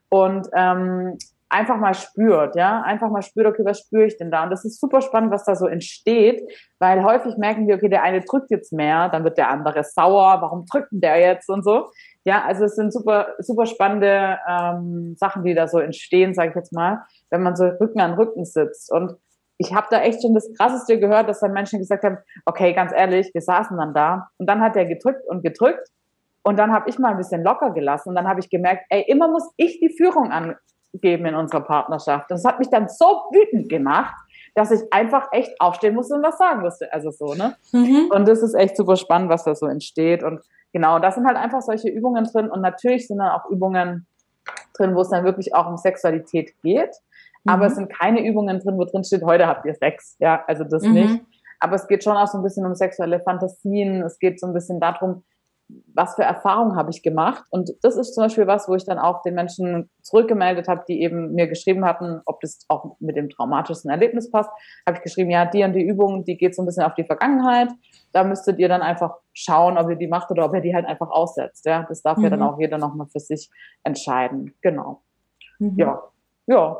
und ähm, einfach mal spürt, ja, einfach mal spürt, okay, was spüre ich denn da? Und das ist super spannend, was da so entsteht, weil häufig merken wir, okay, der eine drückt jetzt mehr, dann wird der andere sauer, warum drückt denn der jetzt und so. Ja, also es sind super, super spannende ähm, Sachen, die da so entstehen, sage ich jetzt mal, wenn man so Rücken an Rücken sitzt. Und ich habe da echt schon das Krasseste gehört, dass dann Menschen gesagt haben, okay, ganz ehrlich, wir saßen dann da und dann hat der gedrückt und gedrückt und dann habe ich mal ein bisschen locker gelassen und dann habe ich gemerkt, ey, immer muss ich die Führung an, geben in unserer Partnerschaft. Das hat mich dann so wütend gemacht, dass ich einfach echt aufstehen musste und was sagen musste. Also so, ne? Mhm. Und das ist echt super spannend, was da so entsteht. Und genau, das sind halt einfach solche Übungen drin. Und natürlich sind dann auch Übungen drin, wo es dann wirklich auch um Sexualität geht. Mhm. Aber es sind keine Übungen drin, wo drin steht, heute habt ihr Sex. Ja, also das mhm. nicht. Aber es geht schon auch so ein bisschen um sexuelle Fantasien. Es geht so ein bisschen darum, was für Erfahrungen habe ich gemacht? Und das ist zum Beispiel was, wo ich dann auch den Menschen zurückgemeldet habe, die eben mir geschrieben hatten, ob das auch mit dem traumatischen Erlebnis passt. Habe ich geschrieben, ja, die und die Übung, die geht so ein bisschen auf die Vergangenheit. Da müsstet ihr dann einfach schauen, ob ihr die macht oder ob ihr die halt einfach aussetzt. Ja, das darf mhm. ja dann auch jeder nochmal für sich entscheiden. Genau. Mhm. Ja, ja,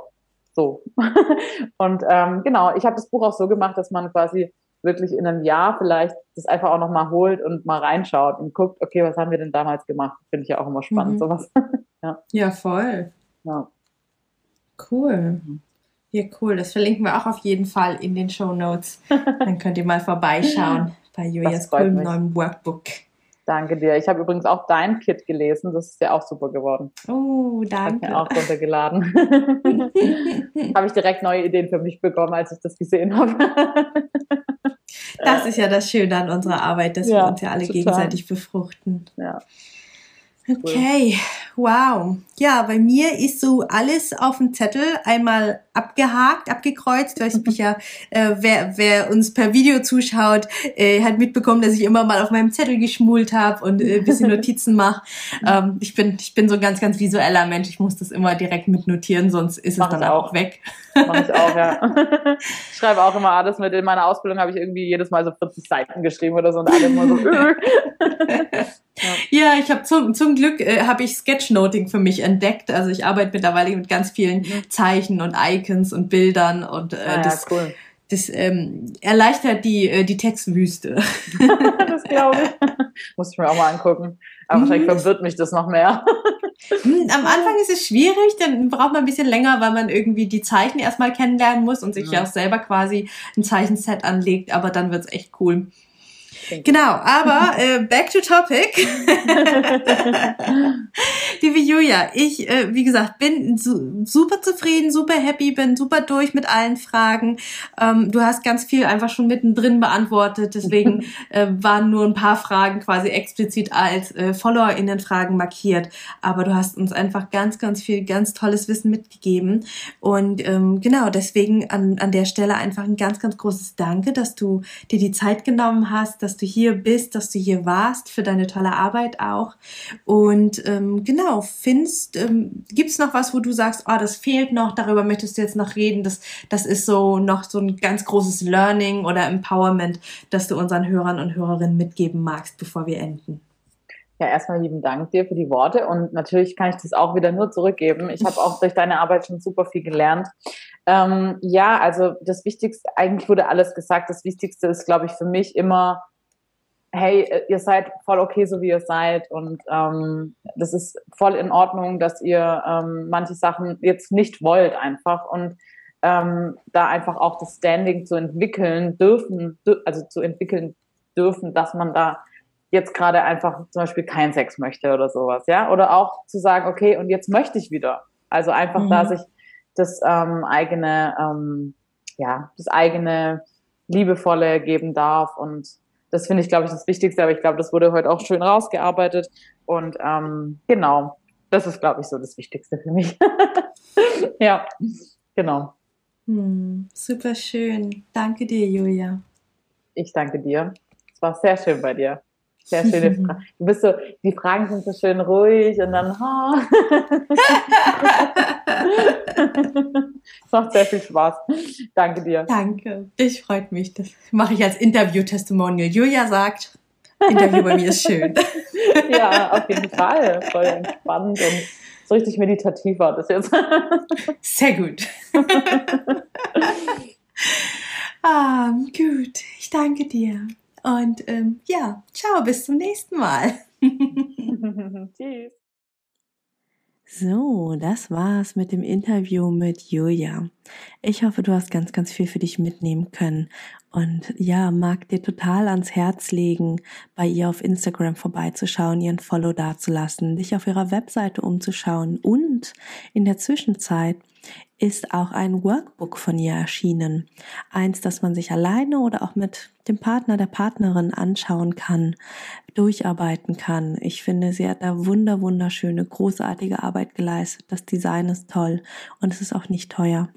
so. und ähm, genau, ich habe das Buch auch so gemacht, dass man quasi wirklich in einem Jahr vielleicht das einfach auch nochmal holt und mal reinschaut und guckt, okay, was haben wir denn damals gemacht? Finde ich ja auch immer spannend, mhm. sowas. ja. ja, voll. Ja. Cool. Ja, cool. Das verlinken wir auch auf jeden Fall in den Show Notes. Dann könnt ihr mal vorbeischauen bei Julias coolem neuen Workbook. Danke dir. Ich habe übrigens auch dein Kit gelesen. Das ist ja auch super geworden. Oh, danke. Ich mir auch runtergeladen. habe ich direkt neue Ideen für mich bekommen, als ich das gesehen habe. Das ist ja das Schöne an unserer Arbeit, dass ja, wir uns ja alle total. gegenseitig befruchten. Ja. Okay, wow. Ja, bei mir ist so alles auf dem Zettel. Einmal abgehakt, abgekreuzt. Hast mich ja, äh, wer, wer uns per Video zuschaut, äh, hat mitbekommen, dass ich immer mal auf meinem Zettel geschmult habe und äh, bisschen Notizen mache. Ähm, ich bin, ich bin so ein ganz, ganz visueller Mensch. Ich muss das immer direkt mitnotieren, sonst ist Mach es dann auch weg. Mach ich auch, ja. ich schreibe auch immer alles mit. In meiner Ausbildung habe ich irgendwie jedes Mal so 40 Seiten geschrieben oder so und alle immer so. Äh. ja. ich habe zum, zum Glück äh, habe ich Sketchnoting für mich entdeckt. Also ich arbeite mittlerweile mit ganz vielen mhm. Zeichen und Icons und Bildern und äh, ah, das, cool. das ähm, erleichtert die, äh, die Textwüste. das glaube ich. Muss ich mir auch mal angucken. Aber wahrscheinlich mhm. verwirrt mich das noch mehr. Hm, am Anfang ist es schwierig, dann braucht man ein bisschen länger, weil man irgendwie die Zeichen erstmal kennenlernen muss und sich ja, auch selber quasi ein Zeichenset anlegt, aber dann wird's echt cool. Genau, aber äh, back to topic. Liebe Julia, ich, äh, wie gesagt, bin su super zufrieden, super happy, bin super durch mit allen Fragen. Ähm, du hast ganz viel einfach schon mittendrin beantwortet, deswegen äh, waren nur ein paar Fragen quasi explizit als äh, FollowerInnen-Fragen markiert. Aber du hast uns einfach ganz, ganz viel, ganz tolles Wissen mitgegeben. Und ähm, genau, deswegen an, an der Stelle einfach ein ganz, ganz großes Danke, dass du dir die Zeit genommen hast, dass du hier bist, dass du hier warst, für deine tolle Arbeit auch. Und ähm, genau, findest, ähm, gibt es noch was, wo du sagst, oh, das fehlt noch, darüber möchtest du jetzt noch reden, das, das ist so noch so ein ganz großes Learning oder Empowerment, das du unseren Hörern und Hörerinnen mitgeben magst, bevor wir enden? Ja, erstmal lieben Dank dir für die Worte und natürlich kann ich das auch wieder nur zurückgeben. Ich habe auch durch deine Arbeit schon super viel gelernt. Ähm, ja, also das Wichtigste, eigentlich wurde alles gesagt. Das Wichtigste ist, glaube ich, für mich immer hey, äh, ihr seid voll okay, so wie ihr seid und ähm, das ist voll in Ordnung, dass ihr ähm, manche Sachen jetzt nicht wollt einfach und ähm, da einfach auch das Standing zu entwickeln dürfen, also zu entwickeln dürfen, dass man da jetzt gerade einfach zum Beispiel keinen Sex möchte oder sowas, ja, oder auch zu sagen, okay, und jetzt möchte ich wieder, also einfach mhm. da sich das ähm, eigene, ähm, ja, das eigene liebevolle geben darf und das finde ich, glaube ich, das Wichtigste, aber ich glaube, das wurde heute auch schön rausgearbeitet. Und ähm, genau, das ist, glaube ich, so das Wichtigste für mich. ja, genau. Hm, super schön. Danke dir, Julia. Ich danke dir. Es war sehr schön bei dir. Sehr schöne Fragen. Du bist so, die Fragen sind so schön ruhig und dann, oh. Es macht sehr viel Spaß. Danke dir. Danke. Ich freut mich. Das mache ich als Interview-Testimonial. Julia sagt, Interview bei mir ist schön. ja, auf jeden Fall. Voll entspannt und so richtig meditativ war das jetzt. Sehr gut. ah, gut. Ich danke dir. Und ähm, ja, ciao, bis zum nächsten Mal. Tschüss. So, das war's mit dem Interview mit Julia. Ich hoffe, du hast ganz, ganz viel für dich mitnehmen können. Und ja, mag dir total ans Herz legen, bei ihr auf Instagram vorbeizuschauen, ihren Follow dazulassen, dich auf ihrer Webseite umzuschauen und in der Zwischenzeit ist auch ein Workbook von ihr erschienen. Eins, das man sich alleine oder auch mit dem Partner, der Partnerin anschauen kann, durcharbeiten kann. Ich finde, sie hat da wunder, wunderschöne, großartige Arbeit geleistet. Das Design ist toll und es ist auch nicht teuer.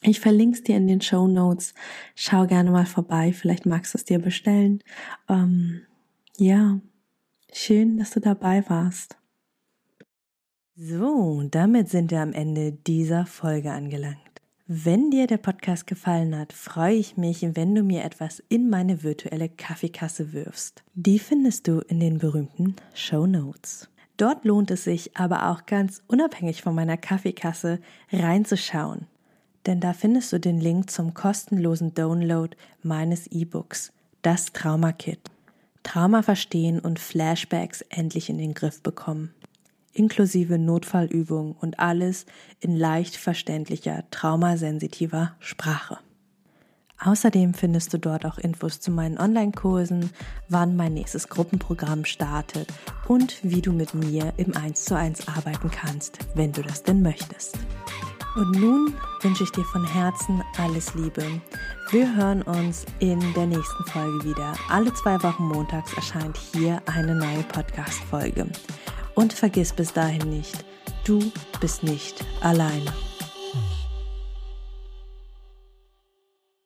Ich verlinke es dir in den Show Notes. Schau gerne mal vorbei. Vielleicht magst du es dir bestellen. Ähm, ja, schön, dass du dabei warst. So, damit sind wir am Ende dieser Folge angelangt. Wenn dir der Podcast gefallen hat, freue ich mich, wenn du mir etwas in meine virtuelle Kaffeekasse wirfst. Die findest du in den berühmten Show Notes. Dort lohnt es sich aber auch ganz unabhängig von meiner Kaffeekasse reinzuschauen. Denn da findest du den Link zum kostenlosen Download meines E-Books, das Trauma Kit. Trauma verstehen und Flashbacks endlich in den Griff bekommen inklusive Notfallübungen und alles in leicht verständlicher, traumasensitiver Sprache. Außerdem findest du dort auch Infos zu meinen Online-Kursen, wann mein nächstes Gruppenprogramm startet und wie du mit mir im 1 zu 1 arbeiten kannst, wenn du das denn möchtest. Und nun wünsche ich dir von Herzen alles Liebe. Wir hören uns in der nächsten Folge wieder. Alle zwei Wochen montags erscheint hier eine neue Podcast-Folge. Und vergiss bis dahin nicht, du bist nicht alleine.